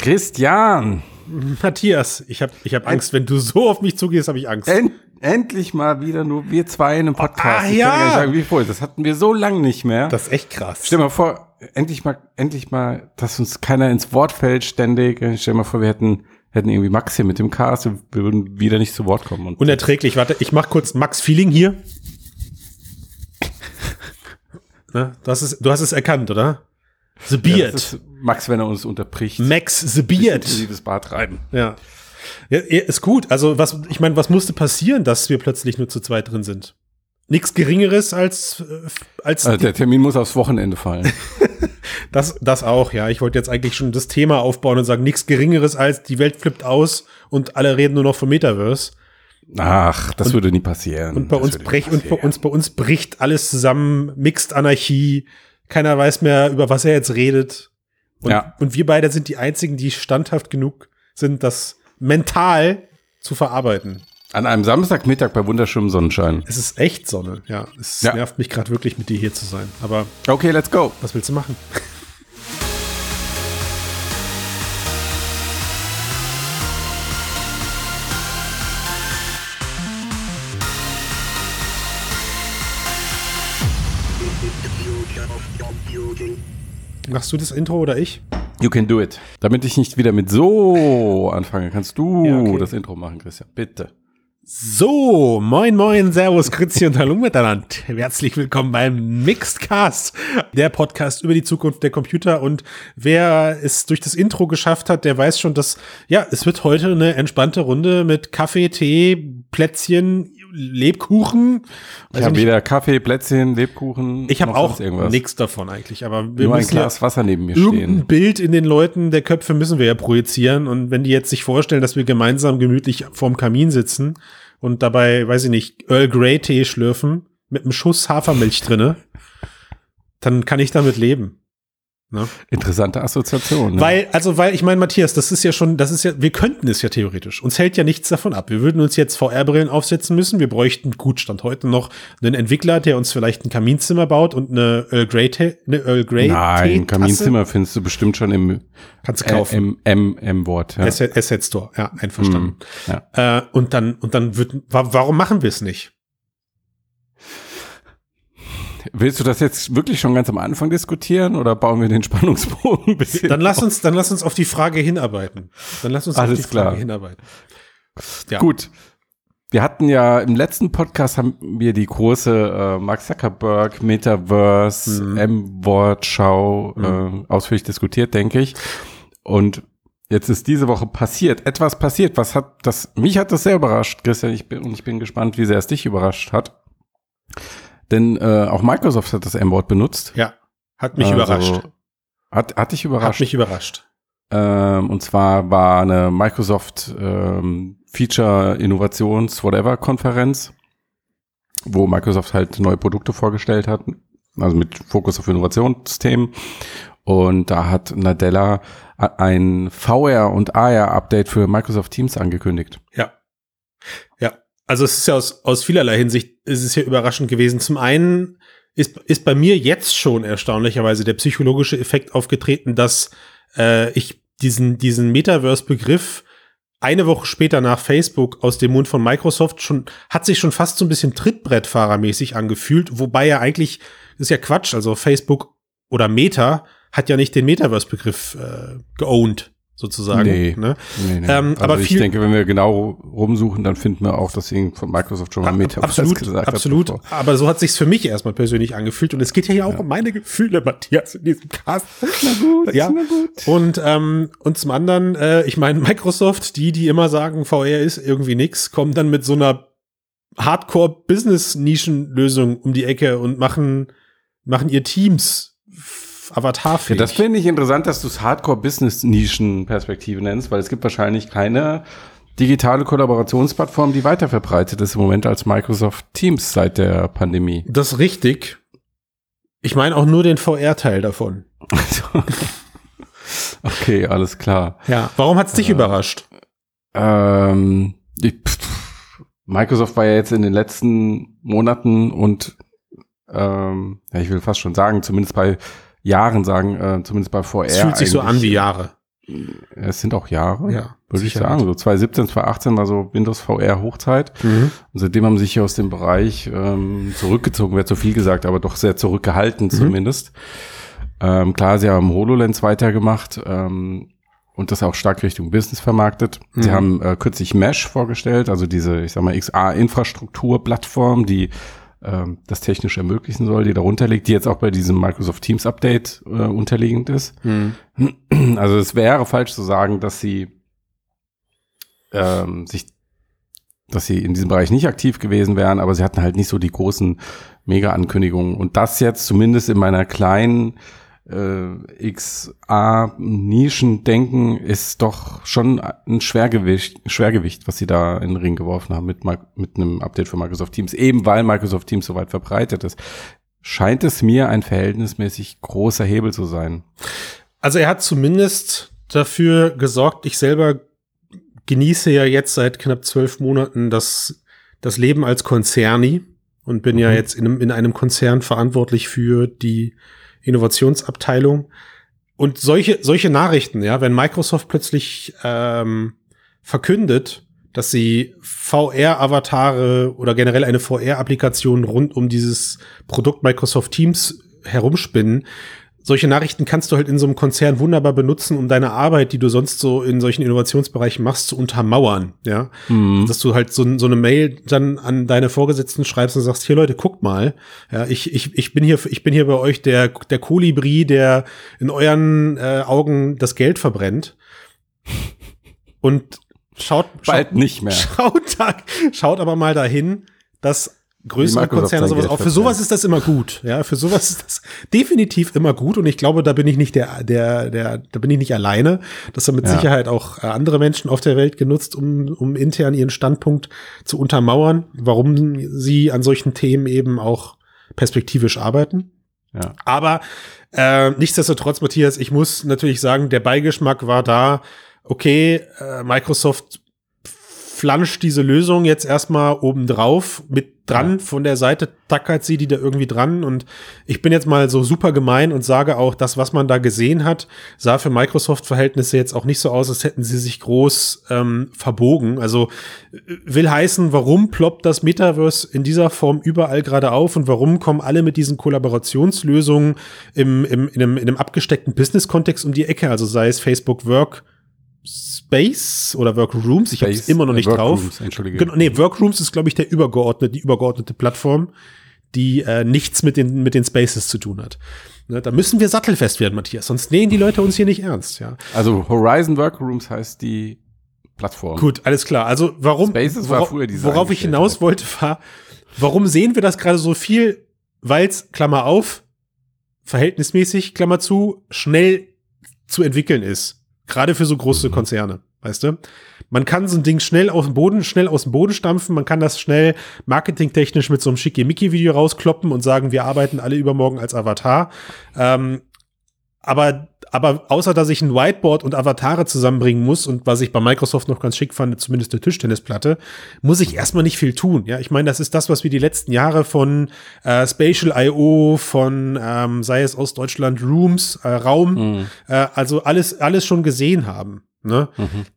Christian! Matthias, ich habe ich hab Angst. Wenn du so auf mich zugehst, habe ich Angst. End, endlich mal wieder nur wir zwei in einem Podcast. Ah, ich ja. kann gar nicht sagen, wie vorher. Das hatten wir so lange nicht mehr. Das ist echt krass. Stell dir mal vor, endlich mal, endlich mal, dass uns keiner ins Wort fällt ständig. Stell dir mal vor, wir hätten, hätten irgendwie Max hier mit dem Cast und wir würden wieder nicht zu Wort kommen. Und Unerträglich. Warte, ich mach kurz Max Feeling hier. Du, hast es, du hast es erkannt, oder? The ja, Beard. ist Max, wenn er uns unterbricht. Max The Beard. Intensives Bart reiben. Ja. ja. ja, Ist gut. Also, was, ich meine, was musste passieren, dass wir plötzlich nur zu zweit drin sind? Nichts Geringeres als, äh, als Also der Termin muss aufs Wochenende fallen. das, das auch, ja. Ich wollte jetzt eigentlich schon das Thema aufbauen und sagen, nichts Geringeres als die Welt flippt aus und alle reden nur noch vom Metaverse. Ach, das würde nie passieren. Und bei Das uns bricht und bei uns, bei uns bricht alles zusammen, Mixed Anarchie, keiner weiß mehr, über was er jetzt redet. Und, Ja. und wir beide sind die einzigen, die standhaft genug sind, das mental zu verarbeiten. An einem Samstagmittag bei wunderschönem Sonnenschein. Es ist echt Sonne, ja. Es Ja. nervt mich gerade wirklich, mit dir hier zu sein. Aber Okay, let's go. was willst du machen? Machst du das Intro oder ich? You can do it. Damit ich nicht wieder mit so anfange, kannst du Ja, okay. das Intro machen, Christian. Bitte. So, moin moin, servus, Grüezi und hallo miteinander. Herzlich willkommen beim Mixed Cast, der Podcast über die Zukunft der Computer. Und wer es durch das Intro geschafft hat, der weiß schon, dass, ja, es wird heute eine entspannte Runde mit Kaffee, Tee, Plätzchen, Lebkuchen. Ich habe weder Kaffee, Plätzchen, Lebkuchen. ich habe auch nichts davon eigentlich, aber wir Nur ein ja Glas Wasser neben mir stehen. Bild in den Leuten der Köpfe müssen wir ja projizieren. Und wenn die jetzt sich vorstellen, dass wir gemeinsam gemütlich vorm Kamin sitzen und dabei, weiß ich nicht, Earl Grey Tee schlürfen mit einem Schuss Hafermilch drinne, dann kann ich damit leben. Ne? Interessante Assoziation. Ne? Weil, also, weil, ich meine, Matthias, das ist ja schon, das ist ja, wir könnten es ja theoretisch. Uns hält ja nichts davon ab. Wir würden uns jetzt VR-Brillen aufsetzen müssen. Wir bräuchten, gut, Stand heute noch einen Entwickler, der uns vielleicht ein Kaminzimmer baut und eine Earl Grey, eine Earl Grey Nein. Kaminzimmer findest du bestimmt schon im Kannst du äh, kaufen. im M M Wort. Ja. Asset, Asset Store, ja, einverstanden. Ja. Äh, und dann, und dann wird, wa warum machen wir es nicht? Willst du das jetzt wirklich schon ganz am Anfang diskutieren oder bauen wir den Spannungsbogen ein bisschen? Dann lass uns, dann lass uns auf die Frage hinarbeiten. Dann lass uns auf Alles die Frage klar. hinarbeiten. Ja. Gut. Wir hatten ja im letzten Podcast haben wir die große äh, Mark Zuckerberg Metaverse Mhm. M-Wort-Schau äh, ausführlich diskutiert, denke ich. Und jetzt ist diese Woche passiert, etwas passiert. Was hat das? Mich hat das sehr überrascht, Christian. Ich bin und ich bin gespannt, wie sehr es dich überrascht hat. Denn äh, auch Microsoft hat das M-Wort benutzt. Ja. Hat mich Also, überrascht. Hat, hat dich Hat überrascht. mich überrascht. Ähm, und zwar war eine Microsoft ähm, Feature Innovations Whatever Konferenz, wo Microsoft halt neue Produkte vorgestellt hat, also mit Fokus auf Innovationsthemen. Und da hat Nadella ein VR und AR Update für Microsoft Teams angekündigt. Ja. Ja. Also es ist ja aus, aus vielerlei Hinsicht, ist es ja überraschend gewesen. Zum einen ist, ist bei mir jetzt schon erstaunlicherweise der psychologische Effekt aufgetreten, dass äh, ich diesen, diesen Metaverse-Begriff eine Woche später nach Facebook aus dem Mund von Microsoft schon, hat sich schon fast so ein bisschen Trittbrettfahrermäßig angefühlt, wobei ja eigentlich, ist ja Quatsch, also Facebook oder Meta hat ja nicht den Metaverse-Begriff äh, geowned, sozusagen. Nee. Ne? Nee, nee. Ähm, also aber ich denke, wenn wir genau rumsuchen, dann finden wir auch, dass irgend von Microsoft schon mal Metaverse absolut, absolut. Aber so hat sich's für mich erstmal persönlich angefühlt und es geht ja hier auch um meine Gefühle, Matthias, in diesem Cast. Na gut, ja. na gut. Und ähm, und zum anderen, äh, ich meine Microsoft, die die immer sagen, VR ist irgendwie nix, kommen dann mit so einer Hardcore-Business-Nischen-Lösung um die Ecke und machen machen ihr Teams f- Ja, avatarfähig. das finde ich interessant, dass du es Hardcore-Business-Nischen-Perspektive nennst, weil es gibt wahrscheinlich keine digitale Kollaborationsplattform, die weiter verbreitet ist im Moment als Microsoft Teams seit der Pandemie. das ist richtig. Ich meine auch nur den VR-Teil davon. okay, alles klar. Ja. Warum hat's dich überrascht? Ähm, ich, pff, Microsoft war ja jetzt in den letzten Monaten und ähm, ja, ich will fast schon sagen, zumindest bei Jahren sagen, äh, zumindest bei VR. Es fühlt sich so an wie Jahre. Es sind auch Jahre, Ja, würde ich sagen. So 2017, 2018 war so Windows VR Hochzeit. Mhm. Und seitdem haben sie sich aus dem Bereich ähm, zurückgezogen, wäre zu viel gesagt, aber doch sehr zurückgehalten Mhm. zumindest. Ähm, klar, sie haben HoloLens weitergemacht ähm, und das auch stark Richtung Business vermarktet. Sie Mhm. haben äh, kürzlich Mesh vorgestellt, also diese, ich sag mal, XA-Infrastruktur-Plattform, die ähm, das technisch ermöglichen soll, die darunter liegt, die jetzt auch bei diesem Microsoft Teams Update äh, unterliegend ist. Mhm. Also es wäre falsch zu sagen, dass sie ähm, sich, dass sie in diesem Bereich nicht aktiv gewesen wären, aber sie hatten halt nicht so die großen Mega-Ankündigungen. Und das jetzt zumindest in meiner kleinen äh, XA-Nischen-Denken ist doch schon ein Schwergewicht, Schwergewicht, was sie da in den Ring geworfen haben mit, Mi- mit einem Update für Microsoft Teams, eben weil Microsoft Teams so weit verbreitet ist. Scheint es mir ein verhältnismäßig großer Hebel zu sein. Also er hat zumindest dafür gesorgt, ich selber genieße ja jetzt seit knapp zwölf Monaten das, das Leben als Konzerni und bin ja Mhm. jetzt in einem, in einem Konzern verantwortlich für die Innovationsabteilung. Und solche, solche Nachrichten, ja, wenn Microsoft plötzlich ähm, verkündet, dass sie VR-Avatare oder generell eine VR-Applikation rund um dieses Produkt Microsoft Teams herumspinnen, solche Nachrichten kannst du halt in so einem Konzern wunderbar benutzen, um deine Arbeit, die du sonst so in solchen Innovationsbereichen machst, zu untermauern, ja. Mhm. Dass du halt so, so eine Mail dann an deine Vorgesetzten schreibst und sagst, hier Leute, guckt mal, ja, ich, ich, ich bin hier, ich bin hier bei euch der, der Kolibri, der in euren äh, Augen das Geld verbrennt. Und schaut, Bald schaut, nicht mehr. schaut, schaut aber mal dahin, dass größere Konzerne sowas auch. Für sowas ist das immer gut. Ja, für sowas ist das definitiv immer gut. Und ich glaube, da bin ich nicht der, der, der, da bin ich nicht alleine. Das haben mit Ja. Sicherheit auch äh, andere Menschen auf der Welt genutzt, um, um intern ihren Standpunkt zu untermauern, warum sie an solchen Themen eben auch perspektivisch arbeiten. Ja. Aber äh, nichtsdestotrotz, Matthias, ich muss natürlich sagen, der Beigeschmack war da, okay, äh, Microsoft flanscht diese Lösung jetzt erstmal obendrauf mit dran. Von der Seite tackert sie die da irgendwie dran. Und ich bin jetzt mal so super gemein und sage auch, das, was man da gesehen hat, sah für Microsoft-Verhältnisse jetzt auch nicht so aus, als hätten sie sich groß ähm, verbogen. Also äh, will heißen, warum ploppt das Metaverse in dieser Form überall gerade auf und warum kommen alle mit diesen Kollaborationslösungen im, im, in, einem, in einem abgesteckten Business-Kontext um die Ecke, also sei es Facebook Work Space oder Workrooms, ich habe Space, immer noch äh, nicht drauf. Workrooms, Entschuldige. Genau, nee, Workrooms ist, glaube ich, der übergeordnete, die übergeordnete Plattform, die äh, nichts mit den, mit den Spaces zu tun hat. Ne, da müssen wir sattelfest werden, Matthias, sonst nehmen die Leute uns hier nicht ernst, ja. Also Horizon Workrooms heißt die Plattform. Gut, alles klar. Also warum, Spaces war worauf, früher die worauf ich hinaus wollte, war, warum sehen wir das gerade so viel, weil es, Klammer auf, verhältnismäßig, Klammer zu, schnell zu entwickeln ist. Gerade für so große. Konzerne, weißt du? Man kann so ein Ding schnell aus dem Boden, schnell aus dem Boden stampfen, man kann das schnell marketingtechnisch mit so einem Schickimicki-Video rauskloppen und sagen, wir arbeiten alle übermorgen als Avatar. Ähm, aber, aber außer dass ich ein Whiteboard und Avatare zusammenbringen muss und was ich bei Microsoft noch ganz schick fand, zumindest eine Tischtennisplatte, muss ich erstmal nicht viel tun. Ja, ich meine, das ist das, was wir die letzten Jahre von äh, Spatial IO, von ähm, sei es aus Deutschland Rooms, äh, Raum, Mhm. äh, also alles, alles schon gesehen haben. Ne?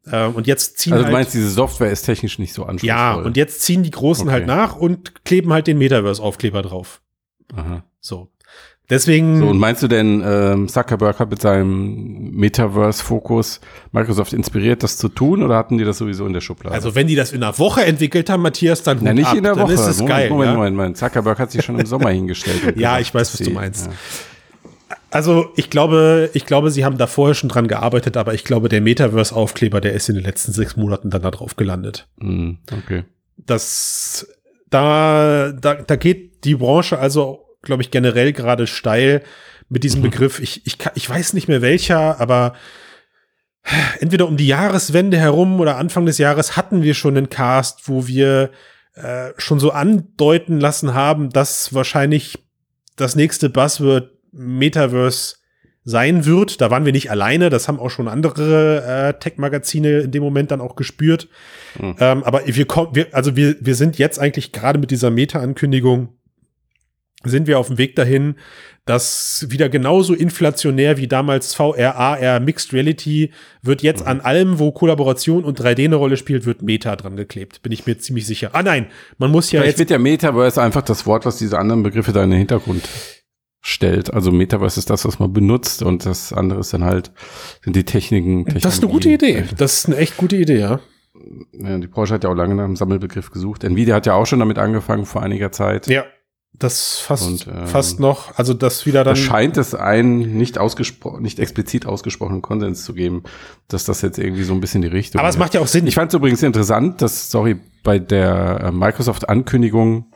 Äh, und jetzt ziehen Also du halt, meinst, diese Software ist technisch nicht so anspruchsvoll. ja, und jetzt ziehen die Großen Okay. halt nach und kleben halt den Metaverse-Aufkleber drauf. Aha. So. Deswegen. So, und meinst du denn, ähm, Zuckerberg hat mit seinem Metaverse-Fokus Microsoft inspiriert, das zu tun, oder hatten die das sowieso in der Schublade? Also wenn die das in einer Woche entwickelt haben, Matthias, dann Na, Hut nicht ab, in der dann Woche. ist es Moment, geil. Moment, ja? Moment, Moment. Zuckerberg hat sich schon im Sommer hingestellt. Ja, ich weiß, was du meinst. Ja. Also ich glaube, ich glaube, sie haben da vorher schon dran gearbeitet, aber ich glaube, der Metaverse-Aufkleber, der ist in den letzten sechs Monaten dann da drauf gelandet. Mhm, okay. Das, da, da, da geht die Branche also, glaube ich, generell gerade steil mit diesem Mhm. Begriff. Ich, ich, ich weiß nicht mehr welcher, aber entweder um die Jahreswende herum oder Anfang des Jahres hatten wir schon einen Cast, wo wir äh, schon so andeuten lassen haben, dass wahrscheinlich das nächste Buzzword Metaverse sein wird. Da waren wir nicht alleine, das haben auch schon andere äh, Tech-Magazine in dem Moment dann auch gespürt. Mhm. Ähm, aber wir kommen, wir, also wir, wir sind jetzt eigentlich gerade mit dieser Meta-Ankündigung sind wir auf dem Weg dahin, dass wieder genauso inflationär wie damals VR, AR, Mixed Reality wird jetzt mhm. an allem, wo Kollaboration und 3D eine Rolle spielt, wird Meta dran geklebt. Bin ich mir ziemlich sicher. Ah nein, man muss ja Vielleicht jetzt. wird ja Metaverse einfach das Wort, was diese anderen Begriffe da in den Hintergrund stellt. Also Metaverse ist das, was man benutzt und das andere ist dann halt, sind die Techniken. Das ist eine gute Idee. Das ist eine echt gute Idee, ja. ja. Die Porsche hat ja auch lange nach einem Sammelbegriff gesucht. Nvidia hat ja auch schon damit angefangen vor einiger Zeit. Ja. Das fast, und, ähm, fast noch, also das wieder dann. Da scheint es einen nicht ausgesprochen, nicht explizit ausgesprochenen Konsens zu geben, dass das jetzt irgendwie so ein bisschen die Richtung Aber es macht ja auch Sinn. Ich fand es übrigens interessant, dass, sorry, bei der äh, Microsoft-Ankündigung,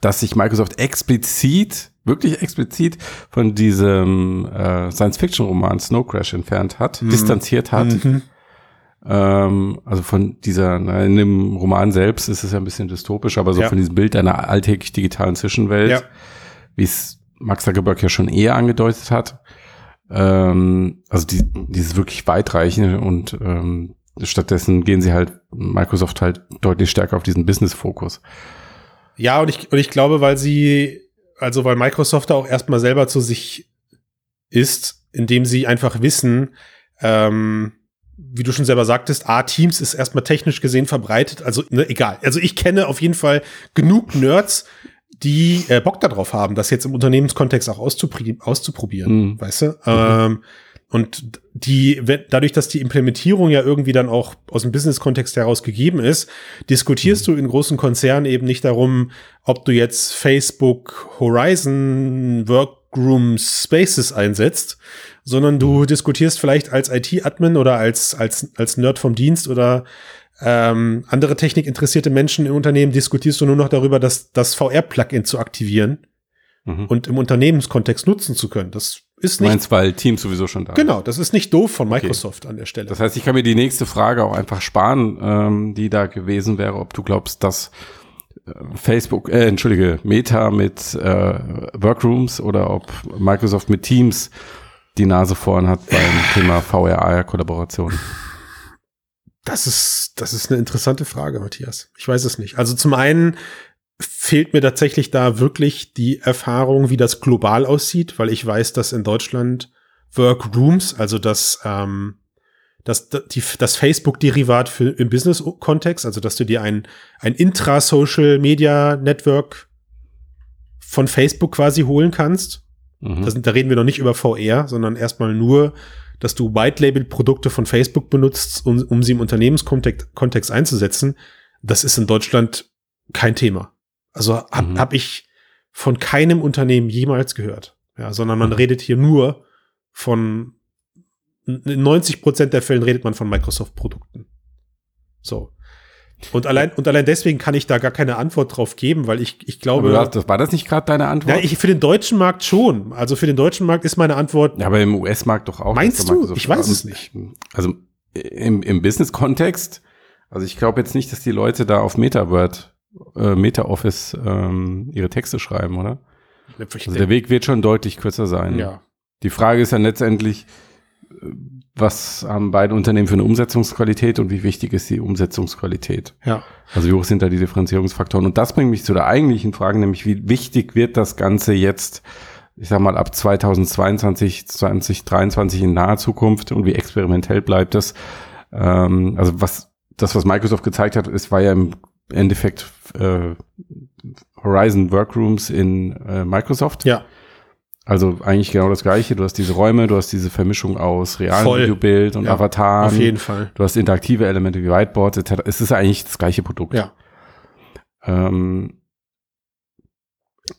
dass sich Microsoft explizit, wirklich explizit von diesem äh, Science-Fiction-Roman Snow Crash entfernt hat, mhm. distanziert hat. Mhm ähm, also von dieser, in dem Roman selbst ist es ja ein bisschen dystopisch, aber so ja. von diesem Bild einer alltäglich digitalen Zwischenwelt, ja. wie es Max Zuckerberg ja schon eher angedeutet hat. Ähm, also die, dieses wirklich weitreichende und ähm, stattdessen gehen sie halt, Microsoft halt deutlich stärker auf diesen Business-Fokus. Ja, und ich, und ich glaube, weil sie, also weil Microsoft da auch erstmal selber zu sich ist, indem sie einfach wissen, ähm, wie du schon selber sagtest, A, Teams ist erstmal technisch gesehen verbreitet, also ne, egal. Also ich kenne auf jeden Fall genug Nerds, die äh, Bock darauf haben, das jetzt im Unternehmenskontext auch auszuprobieren, mhm. weißt du? Mhm. Ähm, und die, dadurch, dass die Implementierung ja irgendwie dann auch aus dem Business-Kontext heraus gegeben ist, diskutierst mhm. du in großen Konzernen eben nicht darum, ob du jetzt Facebook Horizon Workroom Spaces einsetzt, sondern du diskutierst vielleicht als IT-Admin oder als, als, als Nerd vom Dienst oder ähm, andere technikinteressierte Menschen im Unternehmen diskutierst du nur noch darüber, dass das VR-Plugin zu aktivieren mhm. und im Unternehmenskontext nutzen zu können. Das ist nicht. Meinst, weil Teams sowieso schon da Genau, das ist nicht doof von Microsoft okay. an der Stelle. Das heißt, ich kann mir die nächste Frage auch einfach sparen, ähm, die da gewesen wäre, ob du glaubst, dass Facebook, äh, entschuldige, Meta mit äh, Workrooms oder ob Microsoft mit Teams die Nase vorn hat beim Thema VR-Kollaboration? Das ist, das ist eine interessante Frage, Matthias. Ich weiß es nicht. Also zum einen fehlt mir tatsächlich da wirklich die Erfahrung, wie das global aussieht, weil ich weiß, dass in Deutschland Workrooms, also das, ähm, das, die, das Facebook-Derivat für im Business-Kontext, also dass du dir ein, ein Intra-Social-Media-Network von Facebook quasi holen kannst Mhm. Das, da reden wir noch nicht über VR, sondern erstmal nur, dass du White-Label-Produkte von Facebook benutzt, um, um sie im Unternehmenskontext Kontext einzusetzen. Das ist in Deutschland kein Thema. Also habe mhm. hab ich von keinem Unternehmen jemals gehört. Ja, sondern man mhm. redet hier nur von in 90 Prozent der Fällen redet man von Microsoft-Produkten. So. Und allein, und allein deswegen kann ich da gar keine Antwort drauf geben, weil ich, ich glaube. Hast, das war das nicht gerade deine Antwort? Ja, ich, für den deutschen Markt schon. Also für den deutschen Markt ist meine Antwort. Ja, aber im US-Markt doch auch. Meinst du? Ich weiß es nicht. Also im, im Business-Kontext, also ich glaube jetzt nicht, dass die Leute da auf MetaWord, äh, MetaOffice ähm, ihre Texte schreiben, oder? Also der Weg wird schon deutlich kürzer sein. Ja. Die Frage ist dann letztendlich, was haben beide Unternehmen für eine Umsetzungsqualität und wie wichtig ist die Umsetzungsqualität? Ja. Also wie hoch sind da die Differenzierungsfaktoren? Und das bringt mich zu der eigentlichen Frage, nämlich wie wichtig wird das Ganze jetzt, ich sag mal, ab 2022, 2023 in naher Zukunft und wie experimentell bleibt das? Ähm, also was, das, was Microsoft gezeigt hat, ist, war ja im Endeffekt äh, Horizon Workrooms in äh, Microsoft. Ja. Also eigentlich genau das Gleiche. Du hast diese Räume, du hast diese Vermischung aus realem Videobild und ja, Avataren. Auf jeden Fall. Du hast interaktive Elemente wie Whiteboards etc. Es ist eigentlich das gleiche Produkt. Ja. Ähm,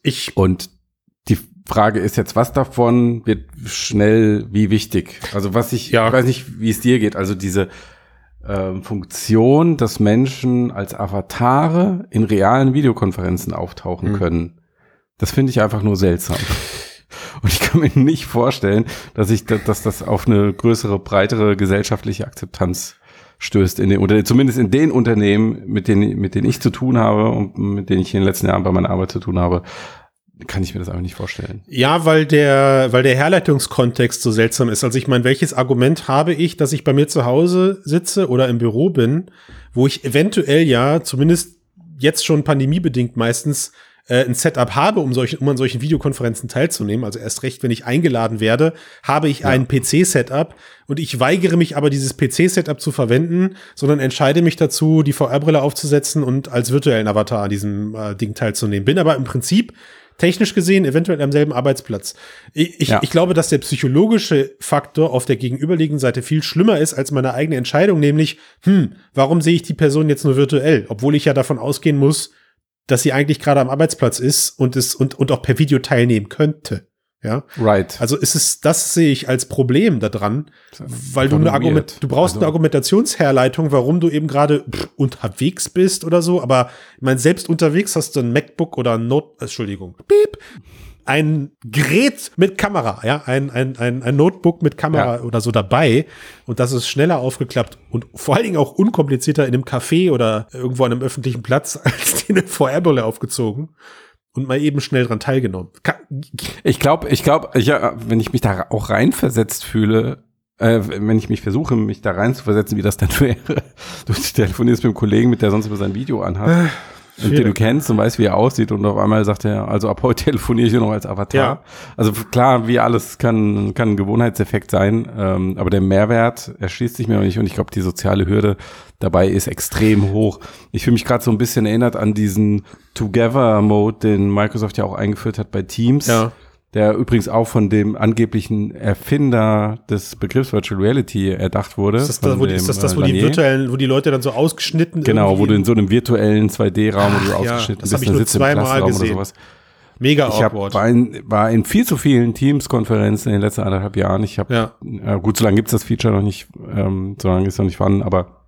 ich und die Frage ist jetzt, was davon wird schnell wie wichtig? Also was ich, ja. ich weiß nicht, wie es dir geht. Also diese ähm, Funktion, dass Menschen als Avatare in realen Videokonferenzen auftauchen mhm. können. Das finde ich einfach nur seltsam. Und ich kann mir nicht vorstellen, dass ich, dass das auf eine größere, breitere gesellschaftliche Akzeptanz stößt in den, oder zumindest in den Unternehmen, mit denen, mit denen ich zu tun habe und mit denen ich in den letzten Jahren bei meiner Arbeit zu tun habe, kann ich mir das einfach nicht vorstellen. Ja, weil der, weil der Herleitungskontext so seltsam ist. Also ich meine, welches Argument habe ich, dass ich bei mir zu Hause sitze oder im Büro bin, wo ich eventuell ja, zumindest jetzt schon pandemiebedingt meistens äh, ein Setup habe, um, solchen, um an solchen Videokonferenzen teilzunehmen, also erst recht, wenn ich eingeladen werde, habe ich ja. ein PC-Setup und ich weigere mich aber, dieses PC-Setup zu verwenden, sondern entscheide mich dazu, die VR-Brille aufzusetzen und als virtuellen Avatar an diesem äh, Ding teilzunehmen. Bin aber im Prinzip technisch gesehen eventuell am selben Arbeitsplatz. Ich, ich, ja. ich glaube, dass der psychologische Faktor auf der gegenüberliegenden Seite viel schlimmer ist als meine eigene Entscheidung, nämlich, hm, warum sehe ich die Person jetzt nur virtuell, obwohl ich ja davon ausgehen muss, dass sie eigentlich gerade am Arbeitsplatz ist und es und, und auch per Video teilnehmen könnte. Ja. Right. Also ist es, das sehe ich als Problem daran, weil du eine Argument, du brauchst also. eine Argumentationsherleitung, warum du eben gerade unterwegs bist oder so. Aber ich meine, selbst unterwegs hast du ein MacBook oder ein Note, Entschuldigung, Piep, ein Gerät mit Kamera, ja, ein, ein, ein, ein Notebook mit Kamera ja. oder so dabei. Und das ist schneller aufgeklappt und vor allen Dingen auch unkomplizierter in einem Café oder irgendwo an einem öffentlichen Platz als die eine VR-Brille aufgezogen und mal eben schnell dran teilgenommen. Ich glaube, ich glaube, ja, wenn ich mich da auch reinversetzt fühle, äh, wenn ich mich versuche, mich da reinzuversetzen, wie das dann wäre, du telefonierst mit einem Kollegen, mit der sonst über sein Video anhat. Und den du kennst und weißt, wie er aussieht und auf einmal sagt er, also ab heute telefoniere ich nur noch als Avatar. Ja. Also klar, wie alles kann, kann ein Gewohnheitseffekt sein, ähm, aber der Mehrwert erschließt sich mir noch nicht und ich glaube, die soziale Hürde dabei ist extrem hoch. Ich fühle mich gerade so ein bisschen erinnert an diesen Together-Mode, den Microsoft ja auch eingeführt hat bei Teams. Ja der übrigens auch von dem angeblichen Erfinder des Begriffs Virtual Reality erdacht wurde. Ist das, da, wo, die, ist das, das wo die virtuellen, wo die Leute dann so ausgeschnitten Genau, wo du in so einem virtuellen 2D-Raum, wo du ja, ausgeschnitten das bist, ich nur zweimal gesehen. Sowas. Mega ich awkward. War in, war in viel zu vielen Teams-Konferenzen in den letzten anderthalb Jahren. Ich habe, ja. äh, gut, so lange gibt's das Feature noch nicht, ähm, so lange ist es noch nicht vorhanden, aber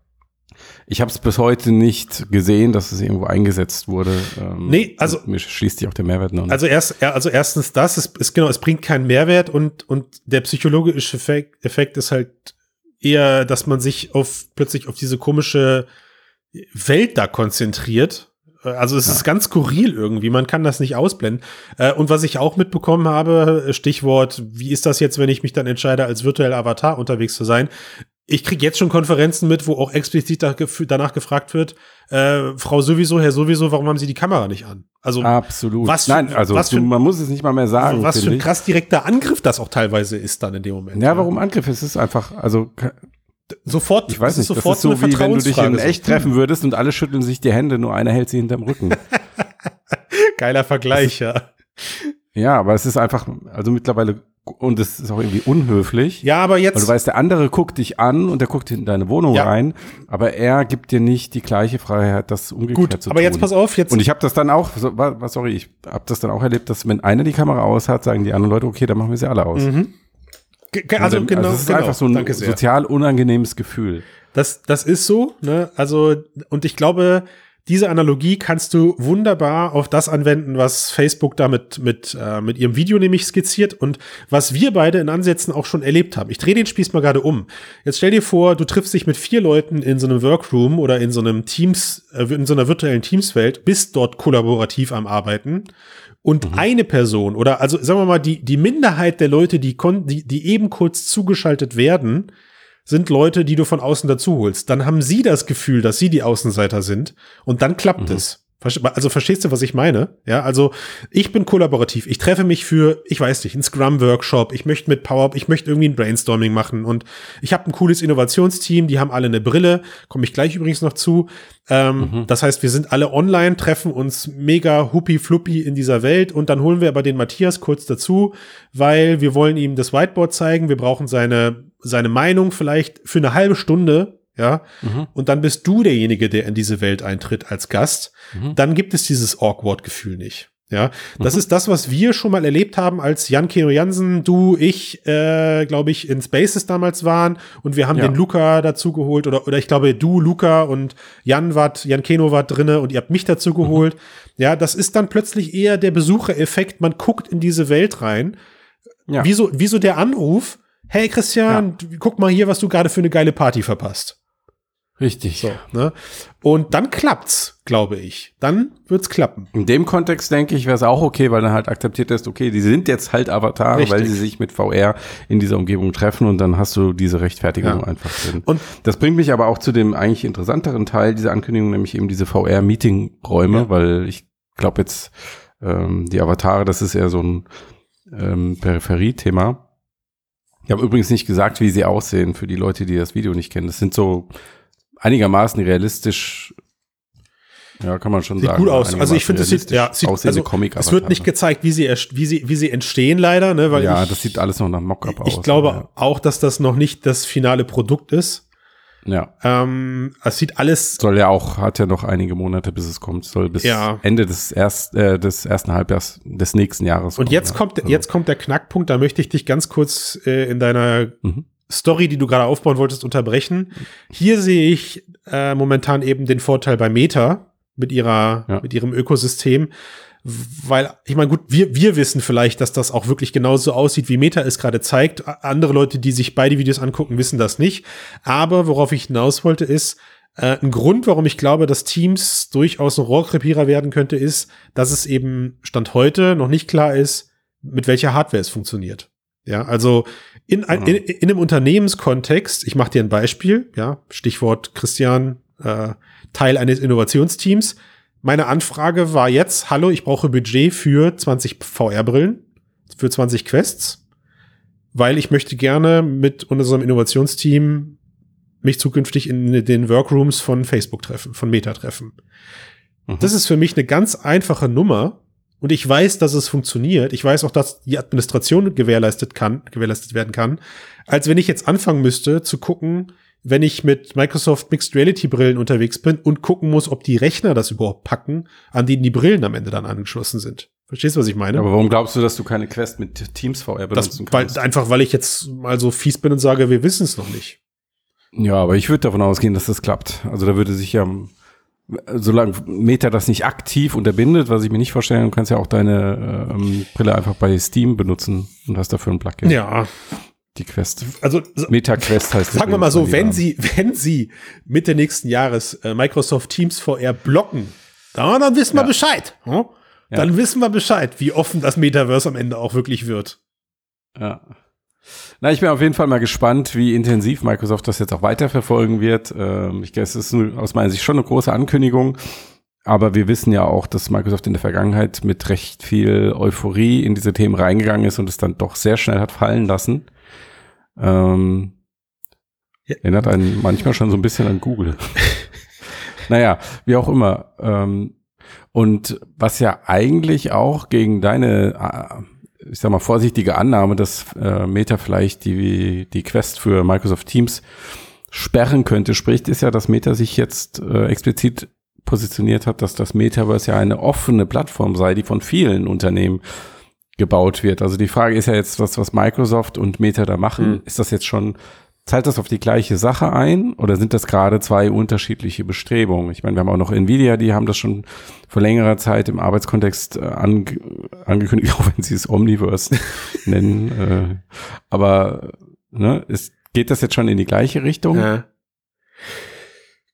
ich habe es bis heute nicht gesehen, dass es irgendwo eingesetzt wurde. Ähm, nee, also mir schließt sich auch der Mehrwert noch. Nicht. Also erst, also erstens das ist, ist genau, es bringt keinen Mehrwert und und der psychologische Effekt, Effekt ist halt eher, dass man sich auf plötzlich auf diese komische Welt da konzentriert. Also es ja. ist ganz skurril irgendwie, man kann das nicht ausblenden. Äh, und was ich auch mitbekommen habe, Stichwort, wie ist das jetzt, wenn ich mich dann entscheide, als virtueller Avatar unterwegs zu sein? Ich kriege jetzt schon Konferenzen mit, wo auch explizit danach gefragt wird, äh, Frau sowieso, Herr sowieso, warum haben Sie die Kamera nicht an? Also absolut. Was für, Nein, also was für, man muss es nicht mal mehr sagen. Was für ein krass direkter Angriff das auch teilweise ist dann in dem Moment. Ja, warum Angriff? Es ist einfach, also sofort. Ich weiß nicht, sofort das ist so wie wenn du dich in echt treffen würdest und alle schütteln sich die Hände, nur einer hält sie hinterm Rücken. Geiler Vergleich, ja. Ja, aber es ist einfach, also mittlerweile und es ist auch irgendwie unhöflich. Ja, aber jetzt. Weil du weißt, der andere guckt dich an und der guckt in deine Wohnung ja. rein, aber er gibt dir nicht die gleiche Freiheit, das umgekehrt Gut, zu tun. Aber jetzt pass auf, jetzt. Und ich habe das dann auch, was sorry, ich habe das dann auch erlebt, dass wenn einer die Kamera aus hat, sagen die anderen Leute, okay, dann machen wir sie alle aus. Mhm. Also, also genau, also es ist genau, einfach so ein sozial unangenehmes Gefühl. Das, das ist so, ne? Also, und ich glaube, diese Analogie kannst du wunderbar auf das anwenden, was Facebook damit mit, äh, mit ihrem Video nämlich skizziert und was wir beide in Ansätzen auch schon erlebt haben. Ich drehe den Spieß mal gerade um. Jetzt stell dir vor, du triffst dich mit vier Leuten in so einem Workroom oder in so einem Teams, äh, in so einer virtuellen Teamswelt, bist dort kollaborativ am Arbeiten und mhm. eine Person oder also sagen wir mal die die Minderheit der Leute, die kon die, die eben kurz zugeschaltet werden, sind Leute, die du von außen dazu holst. Dann haben sie das Gefühl, dass sie die Außenseiter sind und dann klappt mhm. es. Also verstehst du, was ich meine? Ja, also ich bin kollaborativ. Ich treffe mich für, ich weiß nicht, einen Scrum-Workshop. Ich möchte mit Power, ich möchte irgendwie ein Brainstorming machen und ich habe ein cooles Innovationsteam. Die haben alle eine Brille. Komme ich gleich übrigens noch zu. Ähm, mhm. Das heißt, wir sind alle online, treffen uns mega huppi fluppi in dieser Welt und dann holen wir aber den Matthias kurz dazu, weil wir wollen ihm das Whiteboard zeigen. Wir brauchen seine seine Meinung vielleicht für eine halbe Stunde, ja, mhm. und dann bist du derjenige, der in diese Welt eintritt als Gast, mhm. dann gibt es dieses Awkward-Gefühl nicht. Ja, das mhm. ist das, was wir schon mal erlebt haben, als Jan Keno Jansen, du, ich, äh, glaube ich, in Spaces damals waren und wir haben ja. den Luca dazu geholt oder, oder ich glaube, du, Luca und Jan wart, Jan Keno war drinne und ihr habt mich dazu geholt. Mhm. Ja, das ist dann plötzlich eher der Besuchereffekt. Man guckt in diese Welt rein. Ja. Wieso, wieso der Anruf? hey Christian, ja. guck mal hier, was du gerade für eine geile Party verpasst. Richtig. So, ne? Und dann klappt's, glaube ich. Dann wird's klappen. In dem Kontext denke ich, wäre es auch okay, weil dann halt akzeptiert ist, okay, die sind jetzt halt Avatar, Richtig. weil sie sich mit VR in dieser Umgebung treffen und dann hast du diese Rechtfertigung ja. einfach drin. Und das bringt mich aber auch zu dem eigentlich interessanteren Teil dieser Ankündigung, nämlich eben diese VR-Meeting-Räume, ja. weil ich glaube jetzt ähm, die Avatare, das ist eher so ein ähm, Peripherie-Thema. Ich habe übrigens nicht gesagt, wie sie aussehen, für die Leute, die das Video nicht kennen. Das sind so einigermaßen realistisch ja, kann man schon sieht sagen. Sieht gut aus. Also ich finde, es sieht, ja, sieht, also, Comic es wird nicht gezeigt, wie sie, wie sie, wie sie entstehen leider, ne, weil ja, ich, das sieht alles noch nach Mockup aus. Ich glaube ja. auch, dass das noch nicht das finale Produkt ist. Ja. Ähm, es sieht alles. Soll ja auch, hat ja noch einige Monate, bis es kommt. Soll bis ja. Ende des, erst, äh, des ersten Halbjahres des nächsten Jahres Und kommen, jetzt kommt, also. jetzt kommt der Knackpunkt, da möchte ich dich ganz kurz äh, in deiner mhm. Story, die du gerade aufbauen wolltest, unterbrechen. Hier sehe ich äh, momentan eben den Vorteil bei Meta mit ihrer, ja. mit ihrem Ökosystem. Weil, ich meine, gut, wir, wir wissen vielleicht, dass das auch wirklich genauso aussieht, wie Meta es gerade zeigt. Andere Leute, die sich beide Videos angucken, wissen das nicht. Aber worauf ich hinaus wollte, ist, äh, ein Grund, warum ich glaube, dass Teams durchaus ein Rohrkrepierer werden könnte, ist, dass es eben Stand heute noch nicht klar ist, mit welcher Hardware es funktioniert. Ja, also in, ein, in, in einem Unternehmenskontext, ich mache dir ein Beispiel, ja, Stichwort Christian, äh, Teil eines Innovationsteams. Meine Anfrage war jetzt, hallo, ich brauche Budget für 20 VR-Brillen, für 20 Quests, weil ich möchte gerne mit unserem Innovationsteam mich zukünftig in den Workrooms von Facebook treffen, von Meta treffen. Mhm. Das ist für mich eine ganz einfache Nummer und ich weiß, dass es funktioniert. Ich weiß auch, dass die Administration gewährleistet kann, gewährleistet werden kann, als wenn ich jetzt anfangen müsste zu gucken, wenn ich mit Microsoft Mixed Reality Brillen unterwegs bin und gucken muss, ob die Rechner das überhaupt packen, an denen die Brillen am Ende dann angeschlossen sind. Verstehst du, was ich meine? Aber warum glaubst du, dass du keine Quest mit Teams VR benutzen das, weil, kannst? Einfach, weil ich jetzt mal so fies bin und sage, wir wissen es noch nicht. Ja, aber ich würde davon ausgehen, dass das klappt. Also da würde sich ja, solange Meta das nicht aktiv unterbindet, was ich mir nicht vorstellen, du kannst ja auch deine ähm, Brille einfach bei Steam benutzen und hast dafür ein Plugin. Ja, die Quest. Also Meta-Quest heißt Sagen wir mal so, wenn sie, wenn sie Mitte nächsten Jahres äh, Microsoft Teams VR blocken, dann, dann wissen wir ja. Bescheid. Hm? Ja. Dann wissen wir Bescheid, wie offen das Metaverse am Ende auch wirklich wird. Ja. Na, ich bin auf jeden Fall mal gespannt, wie intensiv Microsoft das jetzt auch weiterverfolgen wird. Ähm, ich es ist aus meiner Sicht schon eine große Ankündigung. Aber wir wissen ja auch, dass Microsoft in der Vergangenheit mit recht viel Euphorie in diese Themen reingegangen ist und es dann doch sehr schnell hat fallen lassen. Ähm, ja. Erinnert einen manchmal schon so ein bisschen an Google. naja, wie auch immer. Ähm, und was ja eigentlich auch gegen deine, äh, ich sag mal, vorsichtige Annahme, dass äh, Meta vielleicht die, die Quest für Microsoft Teams sperren könnte, spricht, ist ja, dass Meta sich jetzt äh, explizit positioniert hat, dass das Metaverse ja eine offene Plattform sei, die von vielen Unternehmen gebaut wird. Also die Frage ist ja jetzt, was, was Microsoft und Meta da machen. Mhm. Ist das jetzt schon, zahlt das auf die gleiche Sache ein oder sind das gerade zwei unterschiedliche Bestrebungen? Ich meine, wir haben auch noch Nvidia, die haben das schon vor längerer Zeit im Arbeitskontext äh, ange angekündigt, auch wenn sie es Omniverse nennen. Äh, aber ne, ist, geht das jetzt schon in die gleiche Richtung? Ja.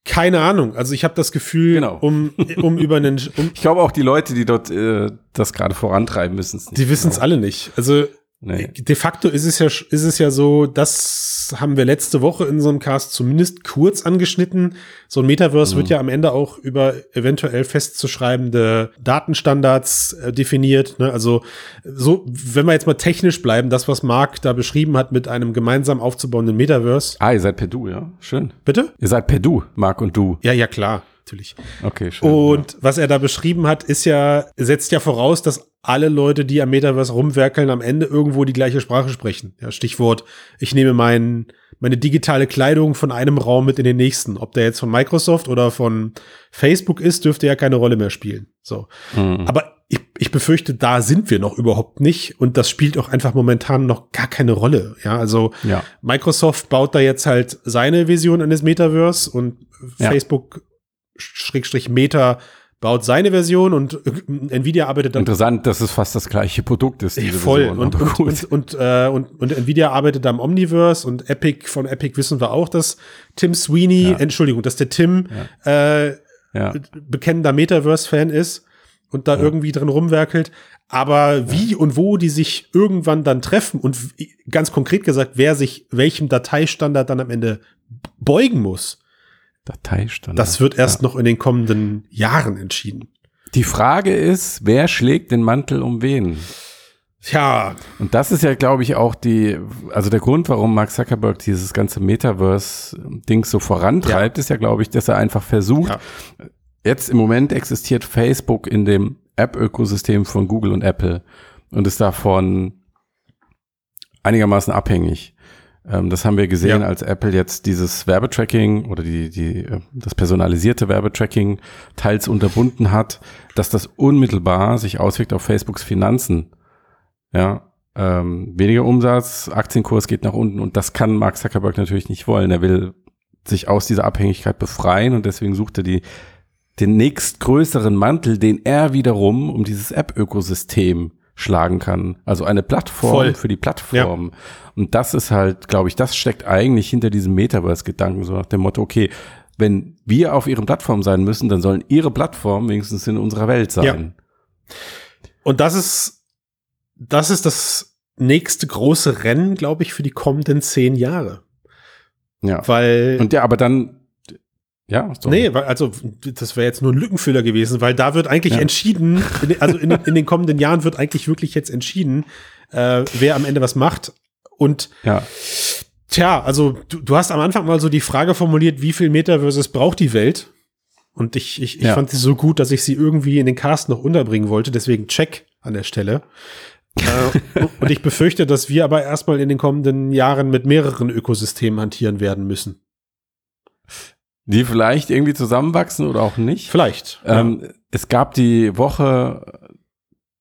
Keine Ahnung. Also ich habe das Gefühl, genau. um, um über einen. Um ich glaube auch die Leute, die dort äh, das gerade vorantreiben, wissen es nicht. Die wissen es genau. alle nicht. Also Nee. De facto ist es ja, ist es ja so, das haben wir letzte Woche in so einem Cast zumindest kurz angeschnitten. So ein Metaverse mhm. wird ja am Ende auch über eventuell festzuschreibende Datenstandards äh, definiert. Ne? Also so, wenn wir jetzt mal technisch bleiben, das, was Marc da beschrieben hat mit einem gemeinsam aufzubauenden Metaverse. Ah, ihr seid per Du, ja? Schön. Bitte? Ihr seid per Du, Marc und du. Ja, ja, klar natürlich. Okay, schön. Und ja. was er da beschrieben hat, ist ja, setzt ja voraus, dass alle Leute, die am Metaverse rumwerkeln, am Ende irgendwo die gleiche Sprache sprechen. Ja, Stichwort, ich nehme mein, meine digitale Kleidung von einem Raum mit in den nächsten. Ob der jetzt von Microsoft oder von Facebook ist, dürfte ja keine Rolle mehr spielen. So. Mhm. Aber ich, ich befürchte, da sind wir noch überhaupt nicht und das spielt auch einfach momentan noch gar keine Rolle. Ja, also ja. Microsoft baut da jetzt halt seine Vision eines Metaverse und ja. Facebook Schrägstrich Meta baut seine Version und Nvidia arbeitet dann. Interessant, dass es fast das gleiche Produkt ist. Diese voll. Version, und, und, und, und, äh, und, und Nvidia arbeitet am Omniverse und Epic, von Epic wissen wir auch, dass Tim Sweeney, ja. Entschuldigung, dass der Tim ja. Äh, ja. bekennender Metaverse-Fan ist und da irgendwie drin rumwerkelt. Aber wie und wo die sich irgendwann dann treffen und ganz konkret gesagt, wer sich welchem Dateistandard dann am Ende beugen muss, Dateistandard. Das wird erst ja. noch in den kommenden Jahren entschieden. Die Frage ist, wer schlägt den Mantel um wen? Tja. Und das ist ja, glaube ich, auch die, also der Grund, warum Mark Zuckerberg dieses ganze Metaverse-Ding so vorantreibt, ja. ist ja, glaube ich, dass er einfach versucht, ja. jetzt im Moment existiert Facebook in dem App-Ökosystem von Google und Apple und ist davon einigermaßen abhängig. Ähm, das haben wir gesehen, ja. als Apple jetzt dieses Werbetracking oder die, die, äh, das personalisierte Werbetracking teils unterbunden hat, dass das unmittelbar sich auswirkt auf Facebooks Finanzen. Ja, ähm, weniger Umsatz, Aktienkurs geht nach unten und das kann Mark Zuckerberg natürlich nicht wollen. Er will sich aus dieser Abhängigkeit befreien und deswegen sucht er die, den nächstgrößeren Mantel, den er wiederum um dieses App-Ökosystem schlagen kann. Also eine Plattform Voll. für die Plattform. Ja. Und das ist halt, glaube ich, das steckt eigentlich hinter diesem Metaverse-Gedanken, so nach dem Motto, okay, wenn wir auf ihren Plattformen sein müssen, dann sollen ihre Plattformen wenigstens in unserer Welt sein. Ja. Und das ist, das ist das nächste große Rennen, glaube ich, für die kommenden zehn Jahre. Ja. Weil. Und ja, aber dann ja, so. Nee, also das wäre jetzt nur ein Lückenfüller gewesen, weil da wird eigentlich ja. entschieden, also in, in, den kommenden Jahren wird eigentlich wirklich jetzt entschieden, äh, wer am Ende was macht. Und ja. tja, also du, du hast am Anfang mal so die Frage formuliert, wie viel Metaverses braucht die Welt? Und ich, ich, ich ja. fand sie so gut, dass ich sie irgendwie in den Cast noch unterbringen wollte, deswegen check an der Stelle. äh, und ich befürchte, dass wir aber erstmal in den kommenden Jahren mit mehreren Ökosystemen hantieren werden müssen. Die vielleicht irgendwie zusammenwachsen oder auch nicht. Vielleicht. Ähm, ja. Es gab die Woche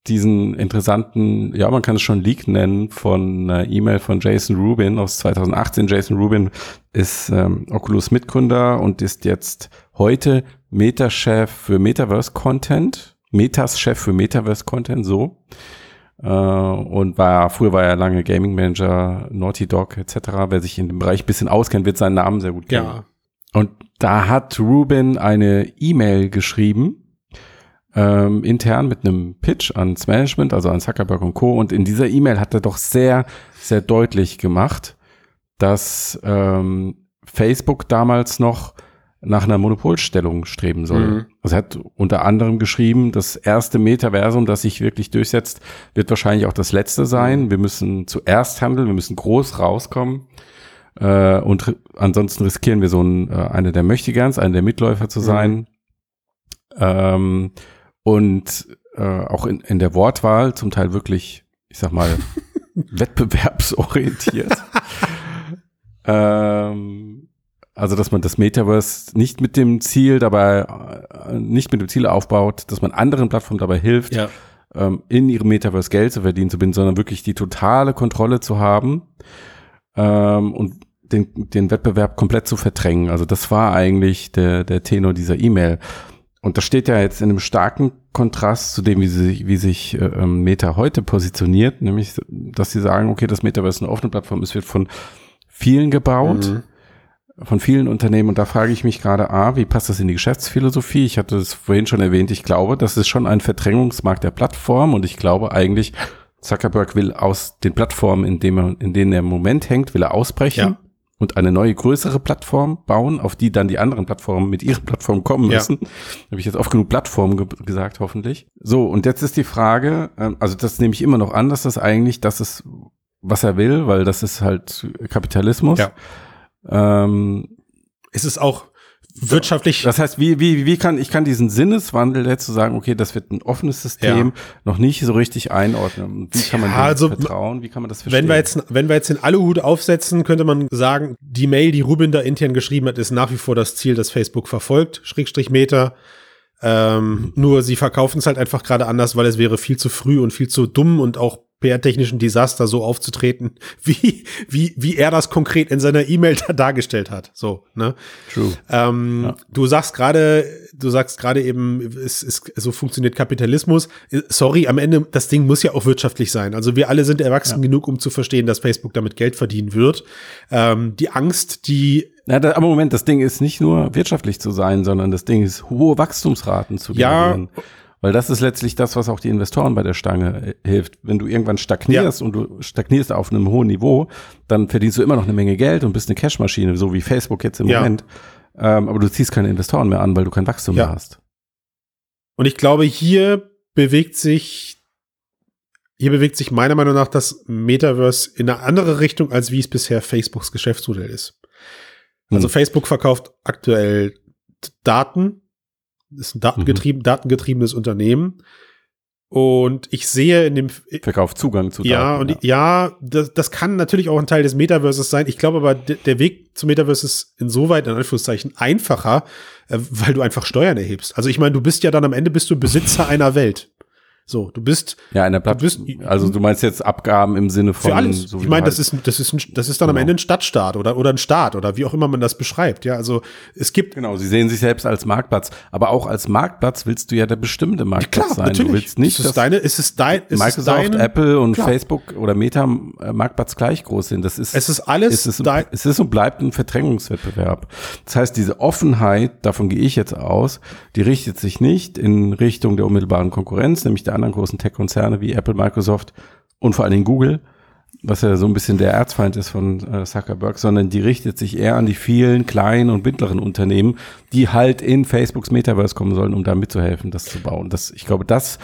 diesen interessanten, ja, man kann es schon Leak nennen, von einer E-Mail von Jason Rubin aus 2018. Jason Rubin ist ähm, Oculus Mitgründer und ist jetzt heute Meta-Chef für Metaverse Content. Metas Chef für Metaverse Content, so. Äh, und war, früher war er lange Gaming Manager, Naughty Dog etc. Wer sich in dem Bereich bisschen auskennt, wird seinen Namen sehr gut kennen. Ja. Und da hat Ruben eine E-Mail geschrieben, ähm, intern mit einem Pitch ans Management, also an Zuckerberg und Co. Und in dieser E-Mail hat er doch sehr, sehr deutlich gemacht, dass ähm, Facebook damals noch nach einer Monopolstellung streben soll. Mhm. Also er hat unter anderem geschrieben, das erste Metaversum, das sich wirklich durchsetzt, wird wahrscheinlich auch das letzte sein. Mhm. Wir müssen zuerst handeln, wir müssen groß rauskommen. Äh, und ansonsten riskieren wir so ein, äh, eine der Möchtegans, einer der Mitläufer zu sein. Mhm. Ähm, und äh, auch in, in der Wortwahl zum Teil wirklich, ich sag mal, wettbewerbsorientiert. ähm, also, dass man das Metaverse nicht mit dem Ziel dabei, äh, nicht mit dem Ziel aufbaut, dass man anderen Plattformen dabei hilft, ja. ähm, in ihrem Metaverse Geld zu verdienen zu binden, sondern wirklich die totale Kontrolle zu haben. Ähm, und den, den Wettbewerb komplett zu verdrängen. Also das war eigentlich der, der Tenor dieser E-Mail. Und das steht ja jetzt in einem starken Kontrast zu dem, wie, sich, wie sich äh, ähm, Meta heute positioniert, nämlich, dass sie sagen, okay, das Metaverse ist eine offene Plattform, es wird von vielen gebaut, mhm. von vielen Unternehmen. Und da frage ich mich gerade, A, wie passt das in die Geschäftsphilosophie? Ich hatte es vorhin schon erwähnt, ich glaube, das ist schon ein Verdrängungsmarkt der Plattform und ich glaube eigentlich, Zuckerberg will aus den Plattformen, in, dem er, in denen er im Moment hängt, will er ausbrechen. Ja und eine neue größere Plattform bauen, auf die dann die anderen Plattformen mit ihren Plattformen kommen müssen. Ja. Habe ich jetzt oft genug Plattformen ge gesagt, hoffentlich. So, und jetzt ist die Frage, ähm, also das nehme ich immer noch an, dass das eigentlich das ist, was er will, weil das ist halt Kapitalismus. Ja. Ähm, es ist auch wirtschaftlich. Das heißt, wie, wie, wie kann, ich kann diesen Sinneswandel jetzt zu sagen, okay, das wird ein offenes System, ja. noch nicht so richtig einordnen. Wie kann man ja, also, vertrauen? Wie kann man das verstehen? Wenn wir jetzt, wenn wir jetzt den Aluhut aufsetzen, könnte man sagen, die Mail, die Rubin da intern geschrieben hat, ist nach wie vor das Ziel, das Facebook verfolgt, Schrägstrich Meter. Ähm. Nur sie verkaufen es halt einfach gerade anders, weil es wäre viel zu früh und viel zu dumm und auch PR-technischen Desaster so aufzutreten, wie, wie, wie er das konkret in seiner E-Mail da dargestellt hat. So, ne? True. Ähm, ja. Du sagst gerade, du sagst gerade eben, es ist, so funktioniert Kapitalismus. Sorry, am Ende, das Ding muss ja auch wirtschaftlich sein. Also wir alle sind erwachsen ja. genug, um zu verstehen, dass Facebook damit Geld verdienen wird. Ähm, die Angst, die na, da, aber Moment, das Ding ist nicht nur wirtschaftlich zu sein, sondern das Ding ist hohe Wachstumsraten zu generieren. Ja, weil das ist letztlich das, was auch die Investoren bei der Stange äh, hilft. Wenn du irgendwann stagnierst ja. und du stagnierst auf einem hohen Niveau, dann verdienst du immer noch eine Menge Geld und bist eine Cashmaschine, so wie Facebook jetzt im ja. Moment. Ähm, aber du ziehst keine Investoren mehr an, weil du kein Wachstum ja. mehr hast. Und ich glaube, hier bewegt sich, hier bewegt sich meiner Meinung nach das Metaverse in eine andere Richtung, als wie es bisher Facebooks Geschäftsmodell ist. Also Hm. Facebook verkauft aktuell Daten, ist ein datengetrieben, datengetriebenes Unternehmen. Und ich sehe in dem, Verkauft Zugang zu ja, Daten, und ja, das, das kann natürlich auch ein Teil des Metaverses sein. Ich glaube aber, de- der Weg zum Metaverse ist insoweit, in Anführungszeichen, einfacher, äh, weil du einfach Steuern erhebst. Also ich meine, du bist ja dann am Ende bist du Besitzer einer Welt. So, du bist Ja, einer Du bist-. Also du meinst jetzt Abgaben im Sinne von für alles. so ich meine, das halt- ist, das ist, ein, das ist dann am Genau. Ende ein Stadtstaat oder, oder ein Staat oder wie auch immer man das beschreibt. Ja, also es gibt Genau, sie sehen sich selbst als Marktplatz. Aber auch als Marktplatz willst du ja der bestimmte Marktplatz klar, sein. natürlich. Du willst nicht, ist es deine, ist es dein, ist es Microsoft, deine, Apple und Klar. Facebook oder Meta äh, Marktplatz gleich groß sind. Das ist, Es ist alles es ist, dein- es ist und bleibt ein Verdrängungswettbewerb. Das heißt, diese Offenheit, davon gehe ich jetzt aus, die richtet sich nicht in Richtung der unmittelbaren Konkurrenz, nämlich der anderen großen Tech-Konzerne wie Apple, Microsoft und vor allen Dingen Google, was ja so ein bisschen der Erzfeind ist von äh, Zuckerberg, sondern die richtet sich eher an die vielen kleinen und mittleren Unternehmen, die halt in Facebooks Metaverse kommen sollen, um da mitzuhelfen, das zu bauen. Das, ich glaube, das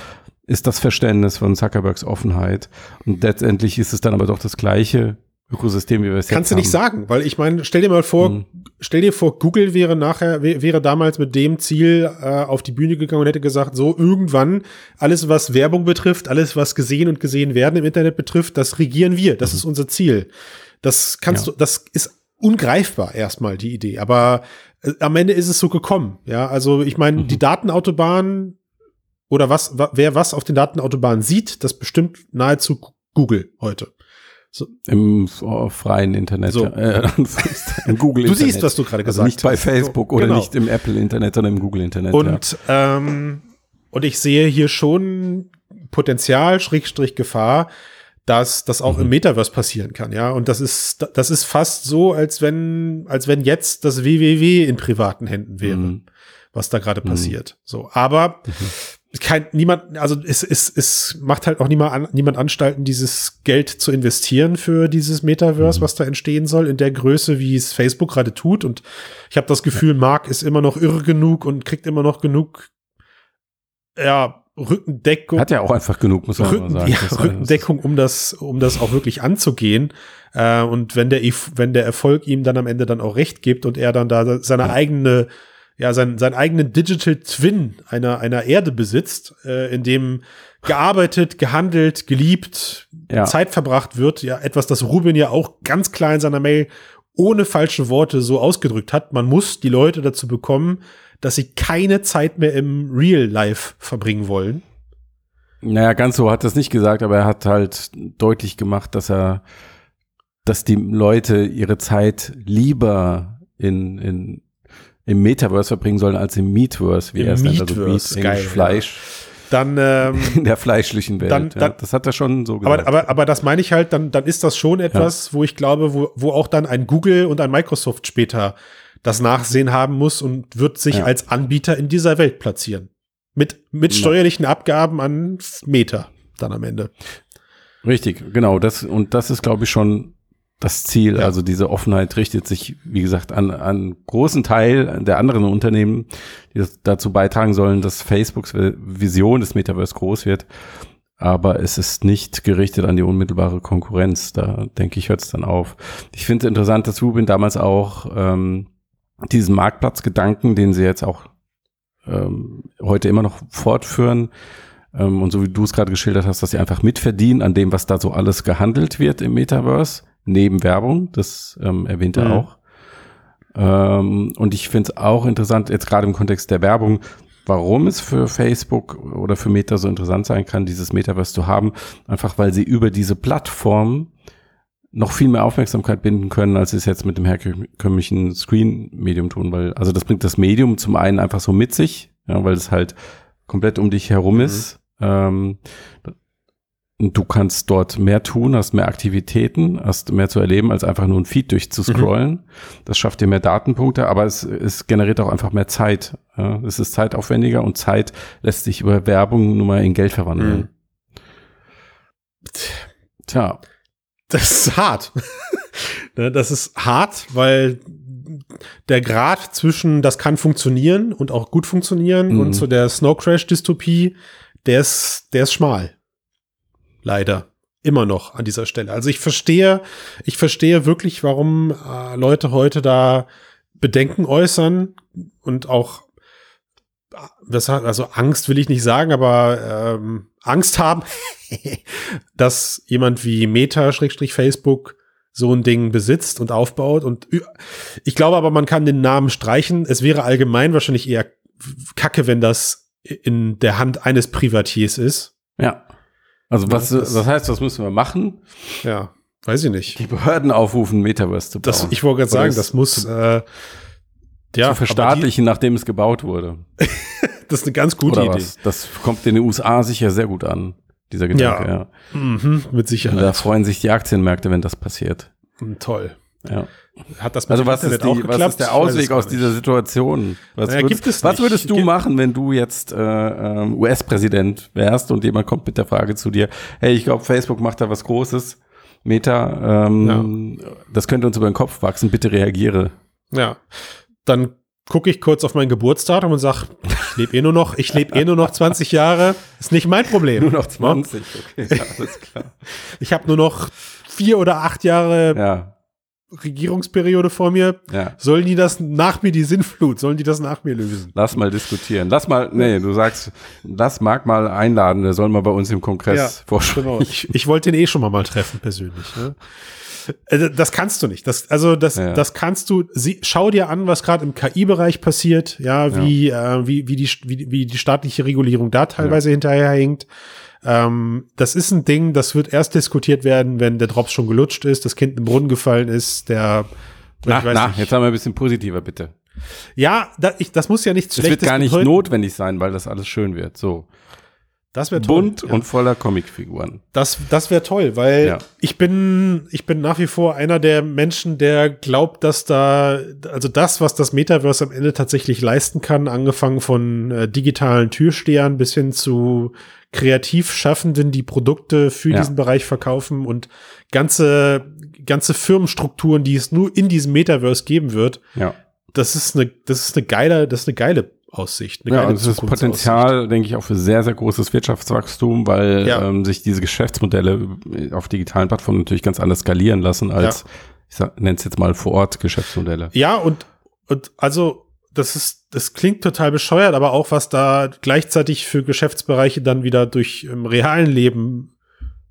ist das Verständnis von Zuckerbergs Offenheit. Und letztendlich ist es dann aber doch das gleiche Ökosystem, wie wir es jetzt Kannst du haben. nicht sagen, weil ich meine, stell dir mal vor, Mhm. Stell dir vor, Google wäre nachher, wär- wäre damals mit dem Ziel äh, auf die Bühne gegangen und hätte gesagt, so irgendwann alles, was Werbung betrifft, alles, was gesehen und gesehen werden im Internet betrifft, das regieren wir. Das ist unser Ziel. Das kannst Ja. du, das ist ungreifbar erstmal die Idee. Aber äh, am Ende ist es so gekommen. Ja, also ich meine, die Datenautobahn oder was, wa- wer was auf den Datenautobahnen sieht, das bestimmt nahezu Google heute. Im äh, freien Internet, So. ja, äh, im Google Du Internet. siehst, was du gerade also gesagt nicht bei hast. Facebook So, oder genau. nicht im Apple Internet, sondern im Google Internet. ja. Und, ähm, und ich sehe hier schon Potenzial, Schrägstrich Gefahr, dass das auch Mhm. im Metaverse passieren kann, ja. Und das ist, das ist fast so, als wenn, als wenn jetzt das WWW in privaten Händen wäre, Mhm. was da gerade passiert. So, aber kein, niemand, also es, es, es macht halt auch niemand, an, niemand Anstalten, dieses Geld zu investieren für dieses Metaverse, Mhm. was da entstehen soll, in der Größe, wie es Facebook gerade tut. Und ich habe das Gefühl, Mark ist immer noch irre genug und kriegt immer noch genug, ja, Rückendeckung. Hat ja auch einfach genug, muss man Rücken, sagen. ja, Das Rückendeckung, um das, um das auch wirklich anzugehen. Äh, und wenn der, wenn der Erfolg ihm dann am Ende dann auch recht gibt und er dann da seine eigene, ja, sein, seinen eigenen Digital Twin einer, einer Erde besitzt, äh, in dem gearbeitet, gehandelt, geliebt, Ja. Zeit verbracht wird, ja, etwas, das Ruben ja auch ganz klar in seiner Mail ohne falsche Worte so ausgedrückt hat. Man muss die Leute dazu bekommen, dass sie keine Zeit mehr im Real Life verbringen wollen. Naja, ganz so hat er es nicht gesagt, aber er hat halt deutlich gemacht, dass er, dass die Leute ihre Zeit lieber in, in, im Metaverse verbringen sollen als im Meatverse, wie er es nennt, also Meat, geil, Englisch ja. Fleisch, Dann, ähm, in der fleischlichen Welt. Dann- ja. dann- Das hat er schon so gesagt. aber, aber, aber das meine ich halt, dann, dann ist das schon etwas, wo ich glaube, wo, wo auch dann ein Google und ein Microsoft später das Nachsehen haben muss und wird sich Ja. als Anbieter in dieser Welt platzieren. Mit, mit Ja. steuerlichen Abgaben an Meta dann am Ende. Richtig, genau. Das, und das ist, glaube ich, schon das Ziel. Ja. Also diese Offenheit richtet sich, wie gesagt, an an großen Teil der anderen Unternehmen, die dazu beitragen sollen, dass Facebooks Vision des Metaverse groß wird. Aber es ist nicht gerichtet an die unmittelbare Konkurrenz. Da denke ich, hört es dann auf. Ich finde es interessant, dass Rubin damals auch ähm, diesen Marktplatzgedanken, den sie jetzt auch ähm, heute immer noch fortführen, ähm, und so wie du es gerade geschildert hast, dass sie einfach mitverdienen an dem, was da so alles gehandelt wird im Metaverse, neben Werbung, das ähm, erwähnt er Mhm. auch. Ähm, und ich finde es auch interessant, jetzt gerade im Kontext der Werbung, warum es für Facebook oder für Meta so interessant sein kann, dieses Metaverse zu haben, einfach weil sie über diese Plattform noch viel mehr Aufmerksamkeit binden können, als sie es jetzt mit dem herkömmlichen Screen-Medium tun, weil, also das bringt das Medium zum einen einfach so mit sich, ja, weil es halt komplett um dich herum ist. Ähm, du kannst dort mehr tun, hast mehr Aktivitäten, hast mehr zu erleben, als einfach nur ein Feed durchzuscrollen. Das schafft dir mehr Datenpunkte, aber es, es generiert auch einfach mehr Zeit. Ja, es ist zeitaufwendiger und Zeit lässt sich über Werbung nun mal in Geld verwandeln. Tja, Das ist hart. Ne, das ist hart, weil der Grad zwischen das kann funktionieren und auch gut funktionieren Mhm. und zu der Snow Crash Dystopie, der ist, der ist schmal. Leider. Immer noch an dieser Stelle. Also ich verstehe, ich verstehe wirklich, warum äh, Leute heute da Bedenken äußern und auch äh, das hat, also Angst will ich nicht sagen, aber ähm, Angst haben, dass jemand wie Meta, Schrägstrich Facebook, so ein Ding besitzt und aufbaut. Und ich glaube aber, man kann den Namen streichen. Es wäre allgemein wahrscheinlich eher kacke, wenn das in der Hand eines Privatiers ist. Ja. Also was, Ja, das- was heißt, was müssen wir machen? Ja, weiß ich nicht. Die Behörden aufrufen, Metaverse zu bauen. Das, ich wollte gerade sagen, das muss äh, zu ja, verstaatlichen, nachdem es gebaut wurde. die, das ist eine ganz gute Oder Idee. was? Das kommt in den USA sicher sehr gut an, dieser Gedanke. Ja, Ja. Mhm, mit Und da Sicherheit. freuen sich die Aktienmärkte, wenn das passiert. Toll. Ja. Hat das mit Also was ist, die, was ist der Ausweg aus nicht. dieser Situation? Was, Naja, würdest, gibt es was würdest du Gibt- machen, wenn du jetzt äh, ähm, US-Präsident wärst und jemand kommt mit der Frage zu dir, hey, ich glaube, Facebook macht da was Großes, Meta, ähm, das könnte uns über den Kopf wachsen, bitte reagiere. Ja. Dann gucke ich kurz auf mein Geburtsdatum und sag, ich lebe eh nur noch, ich lebe eh nur noch 20 Jahre, ist nicht mein Problem. Nur noch 20, okay, ja, alles klar. Ich habe nur noch vier oder acht Jahre Ja, Regierungsperiode vor mir. ja. Sollen die das nach mir, die Sinnflut, sollen die das nach mir lösen? Lass mal diskutieren. Lass mal, nee, du sagst, lass Marc mal einladen, der soll mal bei uns im Kongress vorstellen. Genau. Ich, ich wollte den eh schon mal mal treffen, persönlich. Ne? Also, Das kannst du nicht. Das, also das, Ja. das kannst du. Sie, schau dir an, was gerade im KI-Bereich passiert. Ja, wie, Äh, wie, wie, die, wie, wie die staatliche Regulierung da teilweise hinterherhinkt. Ähm, das ist ein Ding, das wird erst diskutiert werden, wenn der Drops schon gelutscht ist, das Kind im Brunnen gefallen ist, der. Na, na, nicht. jetzt haben wir ein bisschen positiver, bitte. Ja, da, ich, das muss ja nichts Es wird Schlechtes gar nicht bedeuten. notwendig sein, weil das alles schön wird. So. Das wäre toll. Bunt ja. und voller Comicfiguren. Das, das wäre toll, weil Ja. ich bin, ich bin nach wie vor einer der Menschen, der glaubt, dass da, also das, was das Metaverse am Ende tatsächlich leisten kann, angefangen von äh, digitalen Türstehern bis hin zu Kreativschaffenden, die Produkte für Ja. diesen Bereich verkaufen und ganze, ganze Firmenstrukturen, die es nur in diesem Metaverse geben wird, Ja. das ist eine, das ist eine geile, das ist eine geile Aussicht. Ja, und es ist. Potenzial, denke ich, auch für sehr, sehr großes Wirtschaftswachstum, weil Ja. ähm, sich diese Geschäftsmodelle auf digitalen Plattformen natürlich ganz anders skalieren lassen als, ich nenne es jetzt mal vor Ort Geschäftsmodelle. Ja, und, und also, das ist, das klingt total bescheuert, aber auch was da gleichzeitig für Geschäftsbereiche dann wieder durch im realen Leben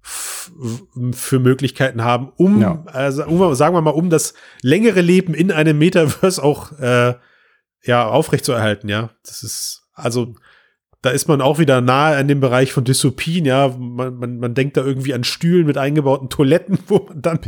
für Möglichkeiten haben, um, Ja. also, um, sagen wir mal, um das längere Leben in einem Metaverse auch äh, ja aufrechtzuerhalten, ja. Das ist, also da ist man auch wieder nahe an dem Bereich von Dystopien, ja. Man, man, man denkt da irgendwie an Stühlen mit eingebauten Toiletten, wo man dann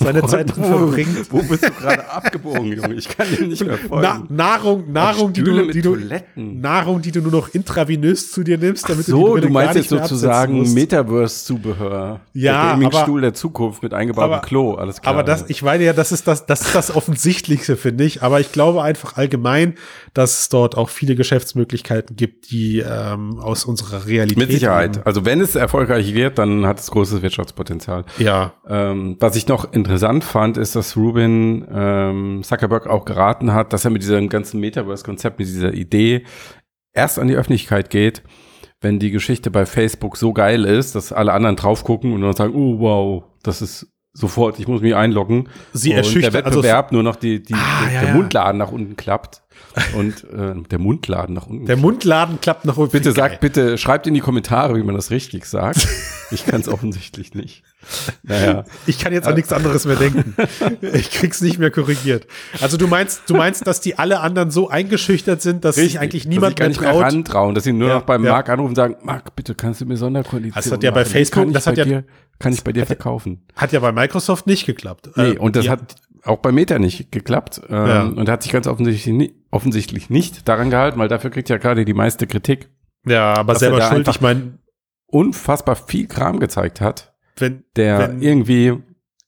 seine Zeit drin verbringt. Wo bist du gerade abgebogen, Junge? Ich kann dir nicht mehr Na, folgen. Nahrung, Nahrung, die du, mit die du. Nahrung, die du nur noch intravenös zu dir nimmst, damit So, die du Brille gar meinst jetzt sozusagen. Metaverse-Zubehör. Ja, der Gaming-Stuhl der Zukunft mit eingebautem aber- Klo, alles klar. Aber das, ich meine ja, das ist das, das ist das Offensichtlichste, finde ich. Aber ich glaube einfach allgemein, dass es dort auch viele Geschäftsmöglichkeiten gibt, die ähm, aus unserer Realität. Mit Sicherheit. Also wenn es erfolgreich wird, dann hat es großes Wirtschaftspotenzial. Ja. Ähm, was ich noch interessant fand, ist, dass Rubin ähm, Zuckerberg auch geraten hat, dass er mit diesem ganzen Metaverse-Konzept, mit dieser Idee erst an die Öffentlichkeit geht, wenn die Geschichte bei Facebook so geil ist, dass alle anderen drauf gucken und dann sagen, oh wow, das ist sofort, ich muss mich einloggen. Sie erschüchtert- der also- Wettbewerb nur noch die, die, Ah, der, ja, der ja. Mundladen nach unten klappt. Und äh, der Mundladen nach unten Der Mundladen klappt nach oben. Bitte sagt, bitte schreibt in die Kommentare, wie man das richtig sagt. Ich kann es offensichtlich nicht. Naja. Ich kann jetzt an nichts anderes mehr denken. Ich krieg's nicht mehr korrigiert. Also du meinst, du meinst, dass die alle anderen so eingeschüchtert sind, dass sich eigentlich niemand dass mehr gar nicht traut. mehr rantrauen, dass sie nur Ja, noch beim ja. Marc anrufen und sagen, Marc, bitte kannst du mir Sonderkonditionen Das hat ja bei machen? Facebook- ich das hat ja- dir, kann ich bei dir verkaufen. Hat ja bei Microsoft nicht geklappt. Nee, Äh, und das ja. hat auch bei Meta nicht geklappt. Ähm, Ja. Und hat sich ganz offensichtlich, offensichtlich nicht daran gehalten, weil dafür kriegt ja gerade die meiste Kritik. Ja, aber er selber schuld. Ich meine, Unfassbar viel Kram gezeigt hat. wenn der Wenn- irgendwie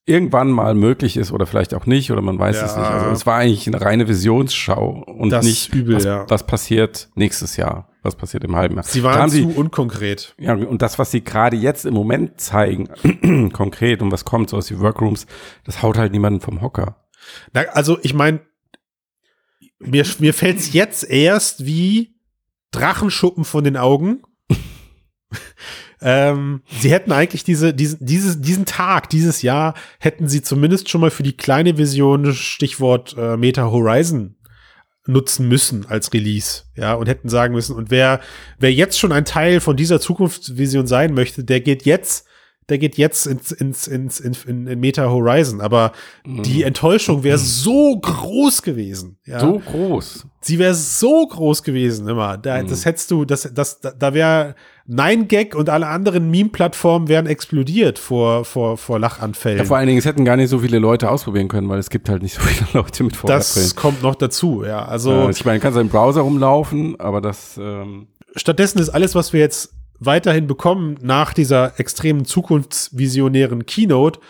irgendwann mal möglich ist oder vielleicht auch nicht oder man weiß Ja. es nicht. Also es war eigentlich eine reine Visionsschau und Das nicht ist übel, was, ja. was passiert nächstes Jahr, was passiert im halben Jahr. sie waren zu sie, unkonkret. ja, und das, was sie gerade jetzt im Moment zeigen, konkret und was kommt, so aus die Workrooms, das haut halt niemanden vom Hocker. Na, also ich meine, mir, mir fällt es jetzt erst wie Drachenschuppen von den Augen. ähm, sie hätten eigentlich diese, diese, dieses, diesen Tag, dieses Jahr, hätten sie zumindest schon mal für die kleine Vision, Stichwort äh, Meta Horizon, nutzen müssen als Release, ja, und hätten sagen müssen, und wer, wer jetzt schon ein Teil von dieser Zukunftsvision sein möchte, der geht jetzt der geht jetzt ins, ins, ins, in, in, in Meta Horizon. Aber mhm. die Enttäuschung wäre so groß gewesen. Ja? So groß. Sie wäre so groß gewesen immer. Da, mhm. Das hättest du, das, das, da wäre Nein Gag und alle anderen Meme-Plattformen wären explodiert vor, vor, vor Lachanfällen. Ja, vor allen Dingen, es hätten gar nicht so viele Leute ausprobieren können, weil es gibt halt nicht so viele Leute mit Vorderbrille. Das kommt noch dazu, ja. Also, ja, ich meine, du kannst im Browser rumlaufen, aber das. Ähm Stattdessen ist alles, was wir jetzt weiterhin bekommen nach dieser extremen zukunftsvisionären Keynote,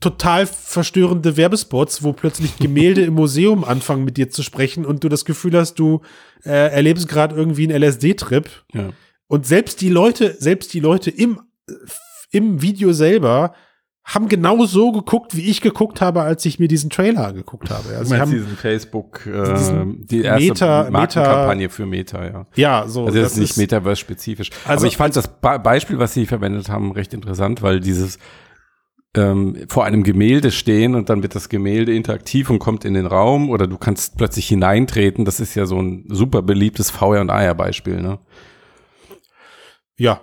total verstörende Werbespots, wo plötzlich Gemälde im Museum anfangen mit dir zu sprechen und du das Gefühl hast, du äh, erlebst gerade irgendwie einen LSD-Trip. Ja. Und selbst die Leute, selbst die Leute im, im Video selber haben genau so geguckt, wie ich geguckt habe, als ich mir diesen Trailer angeguckt habe. Also du haben diesen Facebook, äh, die erste Meta, Markenkampagne Meta, für Meta, ja. Ja, so. Also das ist nicht Metaverse-spezifisch. Also, Aber ich fand das Beispiel, was sie verwendet haben, recht interessant, weil dieses ähm, vor einem Gemälde stehen und dann wird das Gemälde interaktiv und kommt in den Raum oder du kannst plötzlich hineintreten. Das ist ja so ein super beliebtes VR- und AR-Beispiel, ne? Ja,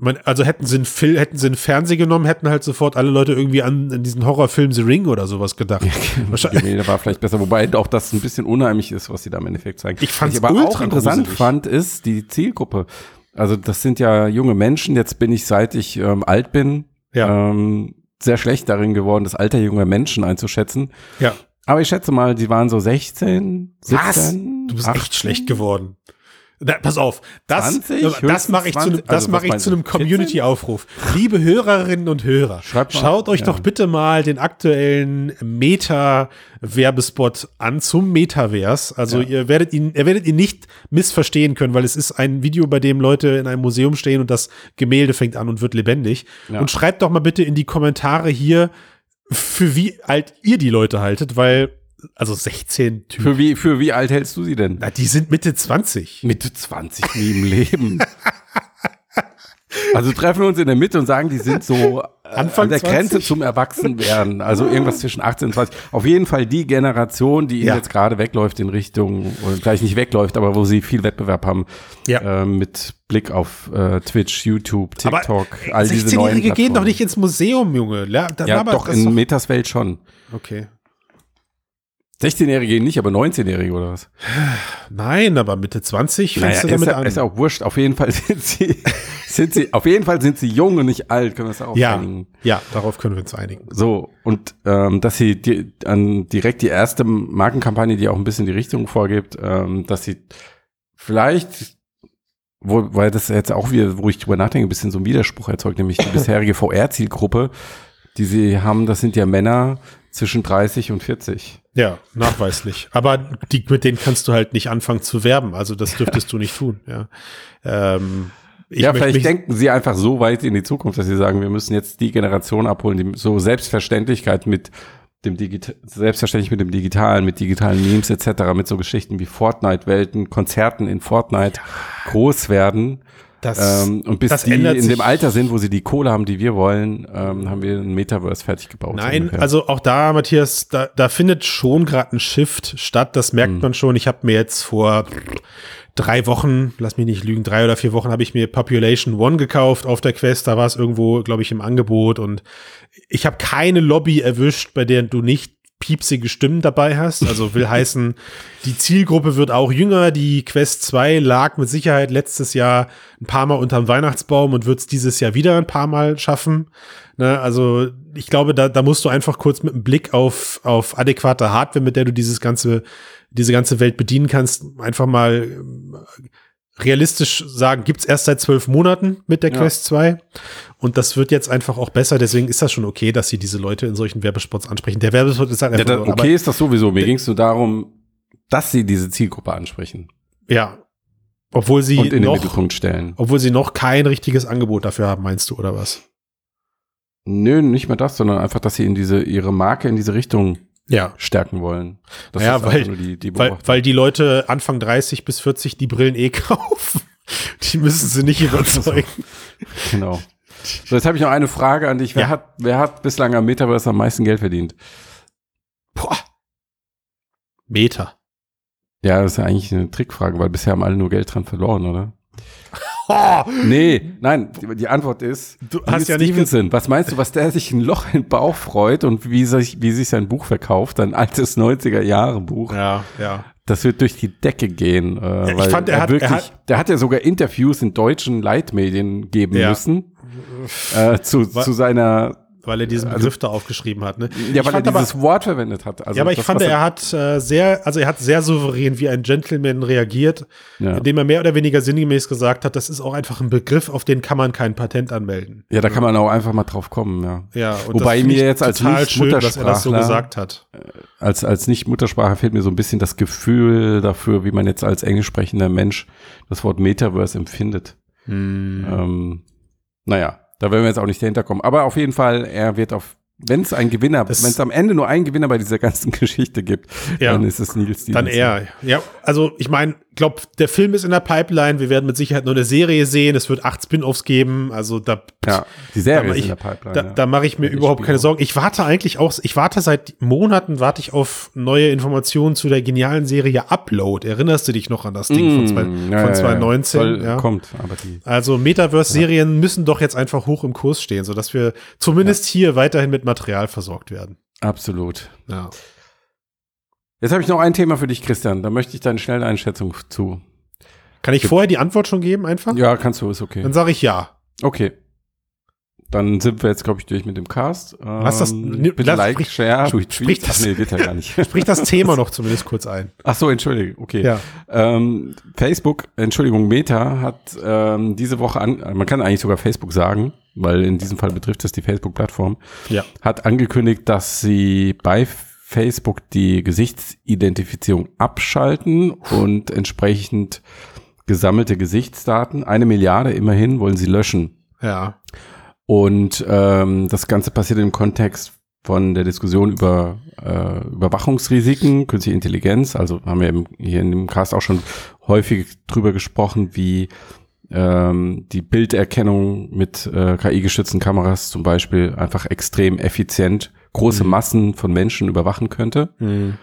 man, also hätten sie einen Film, hätten sie einen Fernseher genommen, hätten halt sofort alle Leute irgendwie an, an diesen Horrorfilm The Ring oder sowas gedacht. Wahrscheinlich. war vielleicht besser, wobei auch das ein bisschen unheimlich ist, was sie da im Endeffekt zeigen. Ich fand es aber auch interessant gruselig. fand, ist die Zielgruppe. Also das sind ja junge Menschen. Jetzt bin ich, seit ich ähm, alt bin, ja. ähm, sehr schlecht darin geworden, das Alter junger Menschen einzuschätzen. Ja. Aber ich schätze mal, die waren so 16, 17. Was? Du bist 18? echt schlecht geworden. Da, pass auf, das, 20, das mache ich, zu, das also, mach ich zu einem Community-Aufruf. Liebe Hörerinnen und Hörer, schaut euch ja. doch bitte mal den aktuellen Meta-Werbespot an zum Metaverse. Also ja. ihr werdet ihn, ihr werdet ihn nicht missverstehen können, weil es ist ein Video, bei dem Leute in einem Museum stehen und das Gemälde fängt an und wird lebendig. Ja. Und schreibt doch mal bitte in die Kommentare hier, für wie alt ihr die Leute haltet, weil also 16 Typen. Für wie, für wie alt hältst du sie denn? Na, die sind Mitte 20. Mitte 20 nie im Leben. also treffen wir uns in der Mitte und sagen, die sind so Anfang an der 20? Grenze zum Erwachsenwerden. Also irgendwas zwischen 18 und 20. Auf jeden Fall die Generation, die ja. jetzt gerade wegläuft in Richtung, oder vielleicht nicht wegläuft, aber wo sie viel Wettbewerb haben. Ja. Äh, mit Blick auf äh, Twitch, YouTube, TikTok, aber all diese neuen 16-Jährige gehen doch nicht ins Museum, Junge. Ja, ja doch, in Metas Welt schon. Okay. 16-Jährige nicht, aber 19-Jährige oder was? Nein, aber Mitte 20 fängst naja, du damit ist, an. Ist auch wurscht. Auf jeden Fall sind sie, sind sie, auf jeden Fall sind sie jung und nicht alt. Können wir uns auch ja, einigen? Ja, darauf können wir uns einigen. So. Und, ähm, dass sie die, an direkt die erste Markenkampagne, die auch ein bisschen die Richtung vorgibt, ähm, dass sie vielleicht, wo, weil das jetzt auch wieder, wo ich drüber nachdenke, ein bisschen so ein Widerspruch erzeugt, nämlich die bisherige VR-Zielgruppe, die sie haben, das sind ja Männer zwischen 30 und 40. Ja, nachweislich. Aber die, mit denen kannst du halt nicht anfangen zu werben. Also das dürftest du nicht tun. Ja, ähm, ja vielleicht denken sie einfach so weit in die Zukunft, dass sie sagen, wir müssen jetzt die Generation abholen, die so Selbstverständlichkeit mit dem Digital, selbstverständlich mit dem Digitalen, mit digitalen Memes etc., mit so Geschichten wie Fortnite-Welten, Konzerten in Fortnite groß werden das, ähm, und bis die in dem Alter sind, wo sie die Kohle haben, die wir wollen, ähm, haben wir ein Metaverse fertig gebaut. Nein, ungefähr. also auch da, Matthias, da, da findet schon gerade ein Shift statt. Das merkt mhm. man schon. Ich habe mir jetzt vor drei Wochen, lass mich nicht lügen, drei oder vier Wochen habe ich mir Population One gekauft auf der Quest. Da war es irgendwo, glaube ich, im Angebot und ich habe keine Lobby erwischt, bei der du nicht piepsige Stimmen dabei hast. Also will heißen, die Zielgruppe wird auch jünger. Die Quest 2 lag mit Sicherheit letztes Jahr ein paar Mal unterm Weihnachtsbaum und wird es dieses Jahr wieder ein paar Mal schaffen. Ne, also ich glaube, da, da musst du einfach kurz mit einem Blick auf, auf adäquate Hardware, mit der du dieses ganze, diese ganze Welt bedienen kannst, einfach mal realistisch sagen, gibt's erst seit zwölf Monaten mit der ja. Quest 2. Und das wird jetzt einfach auch besser. Deswegen ist das schon okay, dass sie diese Leute in solchen Werbespots ansprechen. Der Werbespot ist halt einfach. Ja, das, okay ist das sowieso. Mir ging es nur darum, dass sie diese Zielgruppe ansprechen. Ja. Obwohl sie Und in noch, den Mittelpunkt stellen. Obwohl sie noch kein richtiges Angebot dafür haben, meinst du, oder was? Nö, nicht mehr das, sondern einfach, dass sie in diese, ihre Marke in diese Richtung Ja. stärken wollen. Das Ja, weil- nur die, die Weil, weil die Leute Anfang 30 bis 40 die Brillen eh kaufen. Die müssen sie nicht überzeugen. Genau. So, jetzt habe ich noch eine Frage an dich. Wer, Ja. hat, wer hat bislang am Metaverse am meisten Geld verdient? Boah. Meter. Ja, das ist ja eigentlich eine Trickfrage, weil bisher haben alle nur Geld dran verloren, oder? Oh, Nee, nein, die, die Antwort ist, Du hast ja nicht Stevenson. Was meinst du, was der sich ein Loch in den Bauch freut und wie sich, wie sich sein Buch verkauft, ein altes 90er-Jahre-Buch? ja, ja. Das wird durch die Decke gehen. Äh, ich weil fand, er hat- wirklich, er hat- der hat ja sogar Interviews in deutschen Leitmedien geben Ja. müssen äh, zu, zu seiner, Weil er diesen Also- Begriff da aufgeschrieben hat. Ne? ja, Ich weil er fand aber- dieses Wort verwendet hat. Also ja, aber ich das, fand, er hat äh, sehr, also er hat sehr souverän wie ein Gentleman reagiert, ja. indem er mehr oder weniger sinngemäß gesagt hat, das ist auch einfach ein Begriff, auf den kann man kein Patent anmelden. ja, da kann man auch einfach mal drauf kommen, ja. Ja, und Wobei mir jetzt als total schön, dass er das so gesagt hat. als, als Nicht-Muttersprache fehlt mir so ein bisschen das Gefühl dafür, wie man jetzt als englisch sprechender Mensch das Wort Metaverse empfindet. Hm. Ähm, naja, da werden wir jetzt auch nicht dahinter kommen. Aber auf jeden Fall, er wird auf, wenn es ein Gewinner, wenn es am Ende nur einen Gewinner bei dieser ganzen Geschichte gibt, Ja. dann ist es Nils Stevenson. Dann er. Ja, also ich meine, glaub, der Film ist in der Pipeline. Wir werden mit Sicherheit nur eine Serie sehen. Es wird acht Spin-offs geben. Also da, Ja, die Serie Da ist ich- in der Pipeline. da, ja. da mache ich mir Ja, überhaupt keine Sorgen. Ich warte eigentlich auch, ich warte seit Monaten, warte ich auf neue Informationen zu der genialen Serie Upload. Erinnerst du dich noch an das Ding von, zwei, Mm, ja, von ja, ja. 2019? Soll, ja. Kommt, aber die. Also Metaverse-Serien müssen doch jetzt einfach hoch im Kurs stehen, sodass wir zumindest hier weiterhin mit Material versorgt werden. Absolut. Ja. Jetzt habe ich noch ein Thema für dich, Christian. Da möchte ich deine schnelle Einschätzung zu. Kann ich vorher die Antwort schon geben einfach? Ja, kannst du, ist okay. Dann sage ich ja. Okay. Dann sind wir jetzt, glaube ich, durch mit dem Cast. Lass das- Ähm, bitte lass- like, sprich- share, tweet, sprich das- Ach, nee, geht ja gar nicht. Sprich das Thema noch zumindest kurz ein. Ach so, entschuldige, okay. Ja. Ähm, Facebook, Entschuldigung, Meta hat ähm, diese Woche an, man kann eigentlich sogar Facebook sagen, weil in diesem Fall betrifft es die Facebook-Plattform, Ja. hat angekündigt, dass sie bei Facebook die Gesichtsidentifizierung abschalten und entsprechend gesammelte Gesichtsdaten, eine Milliarde immerhin, wollen sie löschen. Ja. Und ähm, das Ganze passiert im Kontext von der Diskussion über äh, Überwachungsrisiken, künstliche Intelligenz. Also haben wir im, hier in dem Cast auch schon häufig drüber gesprochen, wie ähm, die Bilderkennung mit äh, KI-gestützten Kameras zum Beispiel einfach extrem effizient große Mhm. Massen von Menschen überwachen könnte. Hm.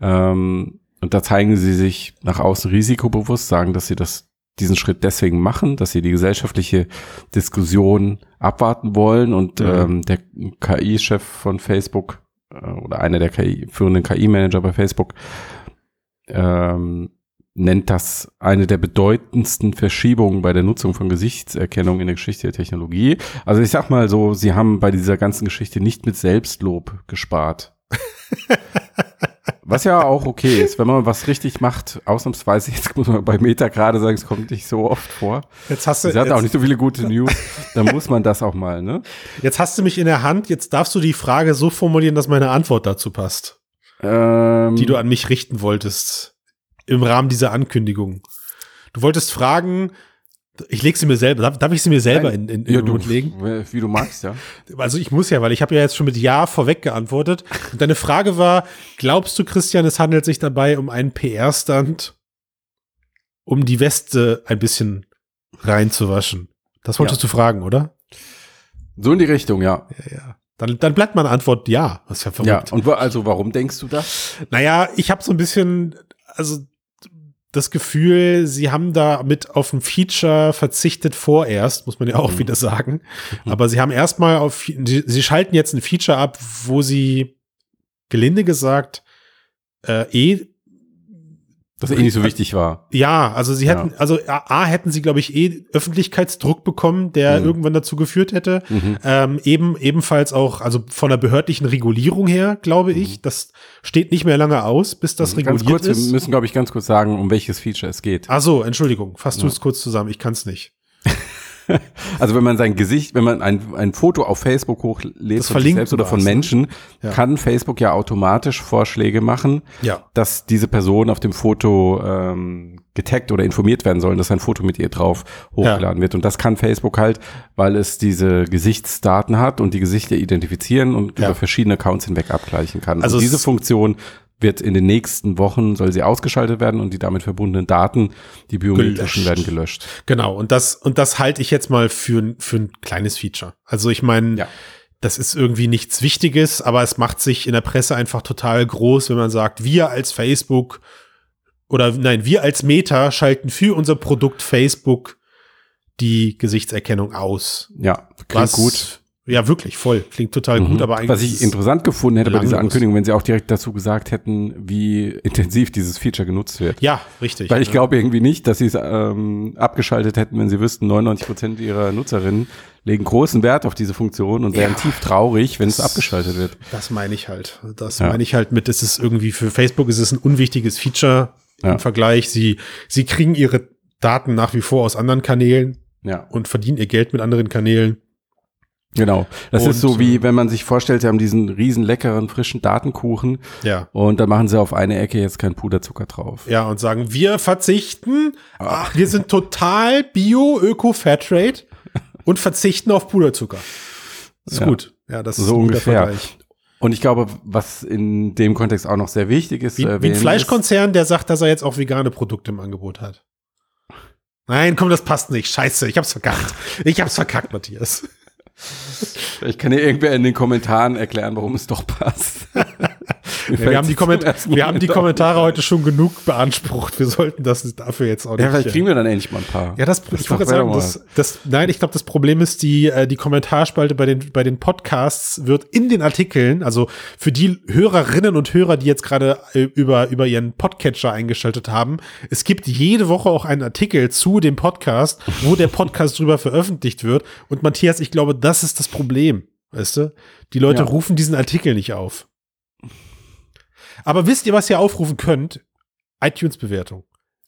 Ähm, und da zeigen sie sich nach außen risikobewusst, sagen, dass sie das diesen Schritt deswegen machen, dass sie die gesellschaftliche Diskussion abwarten wollen und Mhm. ähm, der KI-Chef von Facebook äh, oder einer der KI, führenden KI-Manager bei Facebook ähm, nennt das eine der bedeutendsten Verschiebungen bei der Nutzung von Gesichtserkennung in der Geschichte der Technologie. Also ich sag mal so, sie haben bei dieser ganzen Geschichte nicht mit Selbstlob gespart. Was ja auch okay ist, wenn man was richtig macht, ausnahmsweise, jetzt muss man bei Meta gerade sagen, es kommt nicht so oft vor. Jetzt hast du, Sie hat auch nicht so viele gute News, dann muss man das auch mal, ne? jetzt hast du mich in der Hand. Jetzt darfst du die Frage so formulieren, dass meine Antwort dazu passt, Ähm, die du an mich richten wolltest im Rahmen dieser Ankündigung. Du wolltest fragen, ich leg sie mir selber, darf, darf ich sie mir selber in, in, in ja, den Mund legen? wie du magst, ja. Also ich muss ja, weil ich habe ja jetzt schon mit Ja vorweg geantwortet. Und deine Frage war, glaubst du, Christian, es handelt sich dabei um einen PR-Stand, um die Weste ein bisschen reinzuwaschen? Das wolltest du fragen, oder? So in die Richtung, ja. Ja, ja. Dann, dann bleibt meine Antwort ja. Das ist ja Ja, verrückt. und wa- also warum denkst du das? Naja, ich habe so ein bisschen, also das Gefühl, sie haben da mit auf ein Feature verzichtet vorerst, muss man ja auch Mhm. wieder sagen. Aber sie haben erstmal auf, sie, sie schalten jetzt ein Feature ab, wo sie gelinde gesagt äh, eh Das eh nicht so wichtig war. ja, also sie Ja. hätten, also A, hätten sie, glaube ich, eh Öffentlichkeitsdruck bekommen, der Mhm. irgendwann dazu geführt hätte. Mhm. Ähm, eben, ebenfalls auch, also von der behördlichen Regulierung her, glaube ich, das steht nicht mehr lange aus, bis das Mhm. ganz reguliert kurz, ist. wir müssen, glaube ich, ganz kurz sagen, um welches Feature es geht. Ach so, Entschuldigung, fass du Ja. es kurz zusammen, ich kann es nicht. also wenn man sein Gesicht, wenn man ein, ein Foto auf Facebook hochlädt Das von sich selbst oder von ne? Menschen, Ja. kann Facebook ja automatisch Vorschläge machen, Ja. dass diese Person auf dem Foto ähm, getaggt oder informiert werden sollen, dass ein Foto mit ihr drauf hochgeladen wird. Und das kann Facebook halt, weil es diese Gesichtsdaten hat und die Gesichter identifizieren und Ja. über verschiedene Accounts hinweg abgleichen kann. Also Also diese es- Funktion wird in den nächsten Wochen, soll sie ausgeschaltet werden und die damit verbundenen Daten, die biometrischen, Gelöscht. werden gelöscht. Genau, und das, und das halte ich jetzt mal für, ein- für ein kleines Feature. Also ich meine, Ja. das ist irgendwie nichts Wichtiges, aber es macht sich in der Presse einfach total groß, wenn man sagt, wir als Facebook oder nein, wir als Meta schalten für unser Produkt Facebook die Gesichtserkennung aus. Ja, klingt Was, gut. Ja, wirklich, voll. Klingt total gut, Mhm. aber eigentlich. Was ich es- interessant gefunden hätte bei dieser. Ankündigung, wenn sie auch direkt dazu gesagt hätten, wie intensiv dieses Feature genutzt wird. Ja, richtig. Weil ich Ja. glaube irgendwie nicht, dass sie es ähm, abgeschaltet hätten, wenn sie wüssten, 99 Prozent ihrer Nutzerinnen legen großen Wert auf diese Funktion und wären Ja. tief traurig, wenn es abgeschaltet wird. Das meine ich halt. Das Ja. meine ich halt mit, es ist irgendwie für Facebook ist es ein unwichtiges Feature im Vergleich. Sie, sie kriegen ihre Daten nach wie vor aus anderen Kanälen Ja, und verdienen ihr Geld mit anderen Kanälen. Genau. Das Und, ist so wie, äh, wenn man sich vorstellt, sie haben diesen riesen leckeren, frischen Datenkuchen Ja. und da machen sie auf eine Ecke jetzt keinen Puderzucker drauf. Ja, und sagen, wir verzichten, Ah. ach, wir sind total Bio, Öko, Fairtrade und verzichten auf Puderzucker. Das ist Ja. gut. Ja, das ist So ungefähr. Vergleich. Und ich glaube, was in dem Kontext auch noch sehr wichtig ist, Wie, wie ein Fleischkonzern, der sagt, dass er jetzt auch vegane Produkte im Angebot hat. Nein, komm, das passt nicht. Scheiße, ich hab's verkackt. Ich hab's verkackt, Matthias. Ich kann dir irgendwer in den Kommentaren erklären, warum es doch passt. Wir, haben die wir haben die Kommentare heute schon genug beansprucht. Wir sollten das dafür jetzt auch nicht. Ja, vielleicht äh, kriegen wir dann endlich mal ein paar. ja, das, Das ich wollte sagen, das, das, nein, ich glaube, das Problem ist, die, äh, die Kommentarspalte bei den, bei den Podcasts wird in den Artikeln, also für die Hörerinnen und Hörer, die jetzt gerade äh, über, über ihren Podcatcher eingeschaltet haben, es gibt jede Woche auch einen Artikel zu dem Podcast, wo der Podcast drüber veröffentlicht wird. Und Matthias, ich glaube, das ist das Problem. Weißt du? Die Leute Ja. rufen diesen Artikel nicht auf. Aber wisst ihr, was ihr aufrufen könnt? iTunes-Bewertung.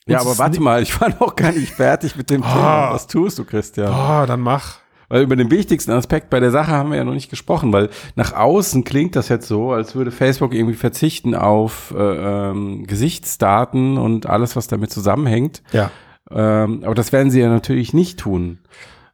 Ja, aber warte mal, ich war noch gar nicht fertig mit dem Thema. Ah. Was tust du, Christian? Oh, dann mach. Weil über den wichtigsten Aspekt bei der Sache haben wir ja noch nicht gesprochen, weil nach außen klingt das jetzt so, als würde Facebook irgendwie verzichten auf äh, ähm, Gesichtsdaten und alles, was damit zusammenhängt. Ja. Ähm, aber das werden sie ja natürlich nicht tun,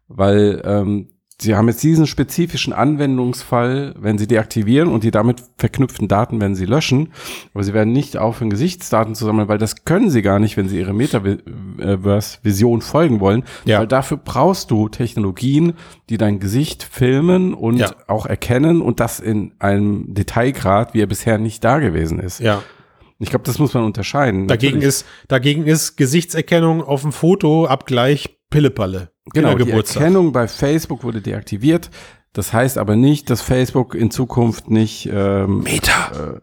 weil ähm, sie haben jetzt diesen spezifischen Anwendungsfall, wenn sie deaktivieren und die damit verknüpften Daten werden sie löschen, aber sie werden nicht aufhören, Gesichtsdaten zu sammeln, weil das können sie gar nicht, wenn sie ihre Metaverse-Vision folgen wollen, Ja. weil dafür brauchst du Technologien, die dein Gesicht filmen und Ja. auch erkennen und das in einem Detailgrad, wie er bisher nicht da gewesen ist. Ja. Ich glaube, das muss man unterscheiden. Dagegen Natürlich- ist, dagegen ist Gesichtserkennung auf dem Foto Abgleich Pillepalle. Genau, die. Erkennung bei Facebook wurde deaktiviert. Das heißt aber nicht, dass Facebook in Zukunft nicht ähm, Meta.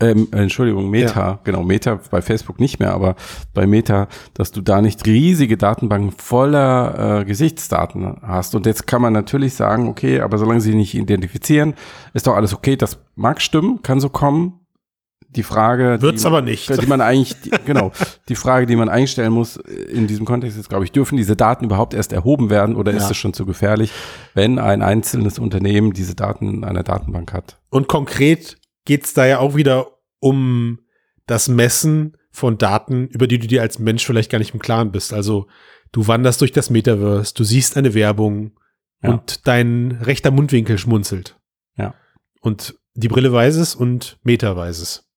ähm, äh, Entschuldigung, Meta, genau, Meta bei Facebook nicht mehr, aber bei Meta, dass du da nicht riesige Datenbanken voller äh, Gesichtsdaten hast. Und jetzt kann man natürlich sagen, okay, aber solange sie nicht identifizieren, ist doch alles okay. Das mag stimmen, kann so kommen. Die Frage, Wird's die, aber nicht. die man eigentlich, die, genau, die Frage, die man einstellen muss in diesem Kontext ist, glaube ich, dürfen diese Daten überhaupt erst erhoben werden oder ist Ja. es schon zu gefährlich, wenn ein einzelnes Unternehmen diese Daten in einer Datenbank hat? Und konkret geht's da ja auch wieder um das Messen von Daten, über die du dir als Mensch vielleicht gar nicht im Klaren bist. Also du wanderst durch das Metaverse, du siehst eine Werbung Ja. und dein rechter Mundwinkel schmunzelt. Ja. Und die Brille weiß es und Meta weiß es.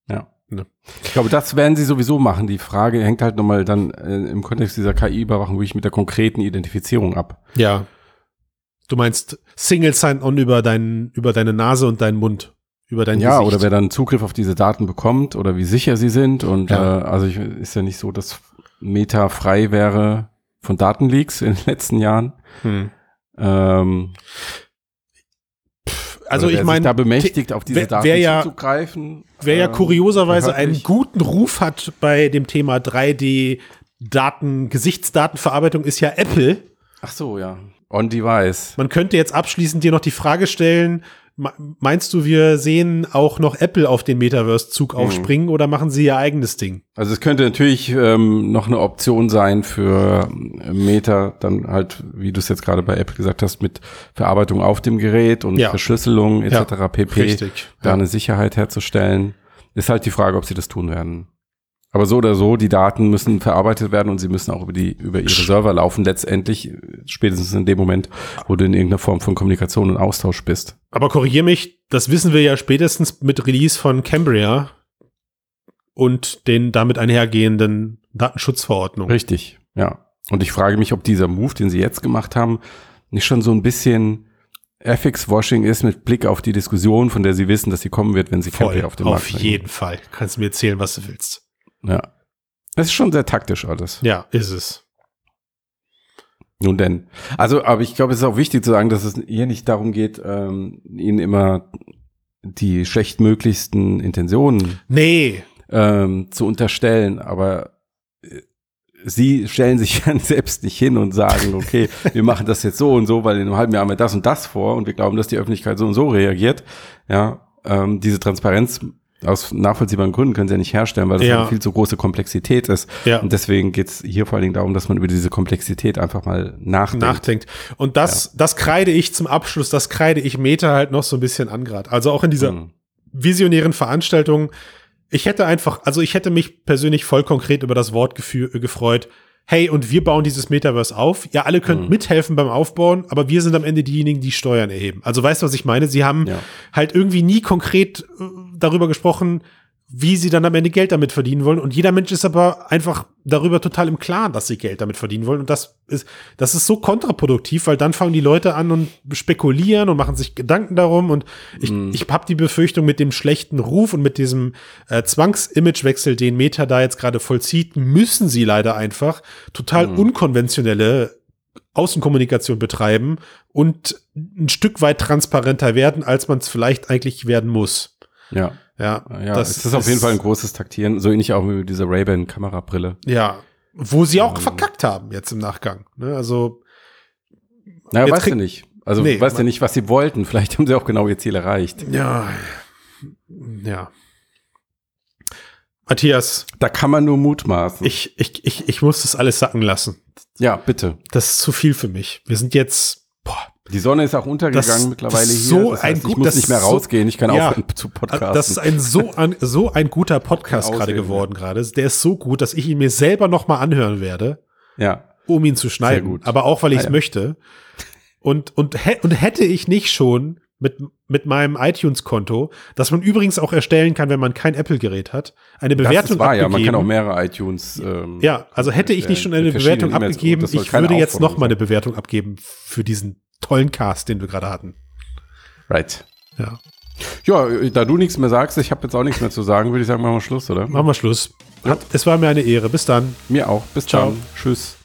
Ne. Ich glaube, das werden sie sowieso machen. Die Frage hängt halt nochmal dann äh, im Kontext dieser KI-Überwachung wirklich mit der konkreten Identifizierung ab. Ja. Du meinst Single Sign-On über, dein, über deine Nase und deinen Mund. Über dein ja, Gesicht. oder wer dann Zugriff auf diese Daten bekommt oder wie sicher sie sind. Und Ja. äh, also ich, ist ja nicht so, dass Meta frei wäre von Datenleaks in den letzten Jahren. Hm. Ähm, Also ich meine, da bemächtigt, auf diese wer- Daten wer ja- zuzugreifen. Wer ja ähm, kurioserweise behördlich. einen guten Ruf hat bei dem Thema 3D Daten, Gesichtsdatenverarbeitung ist ja Apple. Ach so, ja. On Device. Man könnte jetzt abschließend dir noch die Frage stellen, Meinst du, wir sehen auch noch Apple auf den Metaverse-Zug Mhm. aufspringen oder machen sie ihr eigenes Ding? Also es könnte natürlich ähm, noch eine Option sein für äh, Meta, dann halt, wie du es jetzt gerade bei Apple gesagt hast, mit Verarbeitung auf dem Gerät und Ja. Verschlüsselung etc. Ja, pp. Richtig. Da Ja. eine Sicherheit herzustellen. Ist halt die Frage, ob sie das tun werden. Aber so oder so, die Daten müssen verarbeitet werden und sie müssen auch über die über ihre Server laufen. Letztendlich, äh, spätestens in dem Moment, wo du in irgendeiner Form von Kommunikation und Austausch bist. Aber korrigier mich, das wissen wir ja spätestens mit Release von Cambria und den damit einhergehenden Datenschutzverordnungen. Richtig, ja. Und ich frage mich, ob dieser Move, den sie jetzt gemacht haben, nicht schon so ein bisschen FX-Washing ist mit Blick auf die Diskussion, von der sie wissen, dass sie kommen wird, wenn sie Voll, Cambria auf den auf Markt bringen. jeden Fall. Kannst du mir erzählen, was du willst. Ja. Es ist schon sehr taktisch alles. Ja, ist es. Nun denn. Also, aber ich glaube, es ist auch wichtig zu sagen, dass es hier nicht darum geht, ähm, ihnen immer die schlechtmöglichsten Intentionen Nee, ähm, zu unterstellen, aber äh, sie stellen sich dann selbst nicht hin und sagen, okay, wir machen das jetzt so und so, weil in einem halben Jahr haben wir das und das vor und wir glauben, dass die Öffentlichkeit so und so reagiert. Ja, ähm, diese Transparenz aus nachvollziehbaren Gründen können sie ja nicht herstellen, weil das Ja. eine viel zu große Komplexität ist. ja. Und deswegen geht's hier vor allen Dingen darum, dass man über diese Komplexität einfach mal nachdenkt. nachdenkt. Und das, das kreide ich zum Abschluss, das kreide ich Meta halt noch so ein bisschen an grad. Also auch in dieser Mhm. visionären Veranstaltung. Ich hätte einfach, also ich hätte mich persönlich voll konkret über das Wort äh, gefreut. Hey, und wir bauen dieses Metaverse auf. Ja, alle könnt Mhm. mithelfen beim Aufbauen, aber wir sind am Ende diejenigen, die Steuern erheben. Also weißt du, was ich meine? Sie haben Ja. halt irgendwie nie konkret äh, darüber gesprochen, wie sie dann am Ende Geld damit verdienen wollen. Und jeder Mensch ist aber einfach darüber total im Klaren, dass sie Geld damit verdienen wollen. Und das ist, das ist so kontraproduktiv, weil dann fangen die Leute an und spekulieren und machen sich Gedanken darum. Und ich, Mhm. ich habe die Befürchtung, mit dem schlechten Ruf und mit diesem äh, Zwangsimagewechsel, den Meta da jetzt gerade vollzieht, müssen sie leider einfach total Mhm. unkonventionelle Außenkommunikation betreiben und ein Stück weit transparenter werden, als man es vielleicht eigentlich werden muss. Ja, Ja, ja das ist auf jeden Fall ein großes Taktieren. So ähnlich auch mit dieser Ray-Ban-Kamerabrille. Ja, wo sie auch Ähm. verkackt haben jetzt im Nachgang. Ne? Also, Naja, weißt du nicht. Also Nee, weißt du nicht, was sie wollten. Vielleicht haben sie auch genau ihr Ziel erreicht. ja, ja. Matthias, Da kann man nur mutmaßen. ich, ich, ich, ich muss das alles sacken lassen. ja, bitte. Das ist zu viel für mich. Wir sind jetzt, boah, Die Sonne ist auch untergegangen Das- mittlerweile das hier. so das ein heißt, ich gut- muss das nicht mehr rausgehen. Ich kann Ja. aufhören zu podcasten. das ist ein so, ein, so ein guter Podcast gerade geworden gerade. Der ist so gut, dass ich ihn mir selber noch mal anhören werde. ja. um ihn zu schneiden, gut. aber auch weil ich es Ah, ja. möchte. Und, und, und hätte ich nicht schon mit, mit meinem iTunes-Konto, das man übrigens auch erstellen kann, wenn man kein Apple-Gerät hat, eine Das Bewertung ist wahr, ja. Man abgegeben. kann auch mehrere iTunes. Ähm, ja, also hätte ich nicht schon eine Bewertung E-Mails. abgegeben, Das ich würde jetzt noch mal eine Bewertung abgeben für diesen tollen Cast, den wir gerade hatten. Right. Ja. Ja, da du nichts mehr sagst, ich habe jetzt auch nichts mehr zu sagen, würde ich sagen, machen wir Schluss, oder? Machen wir Schluss. Hat, es war mir eine Ehre. Bis dann. Mir auch. Bis Ciao. dann. Tschüss.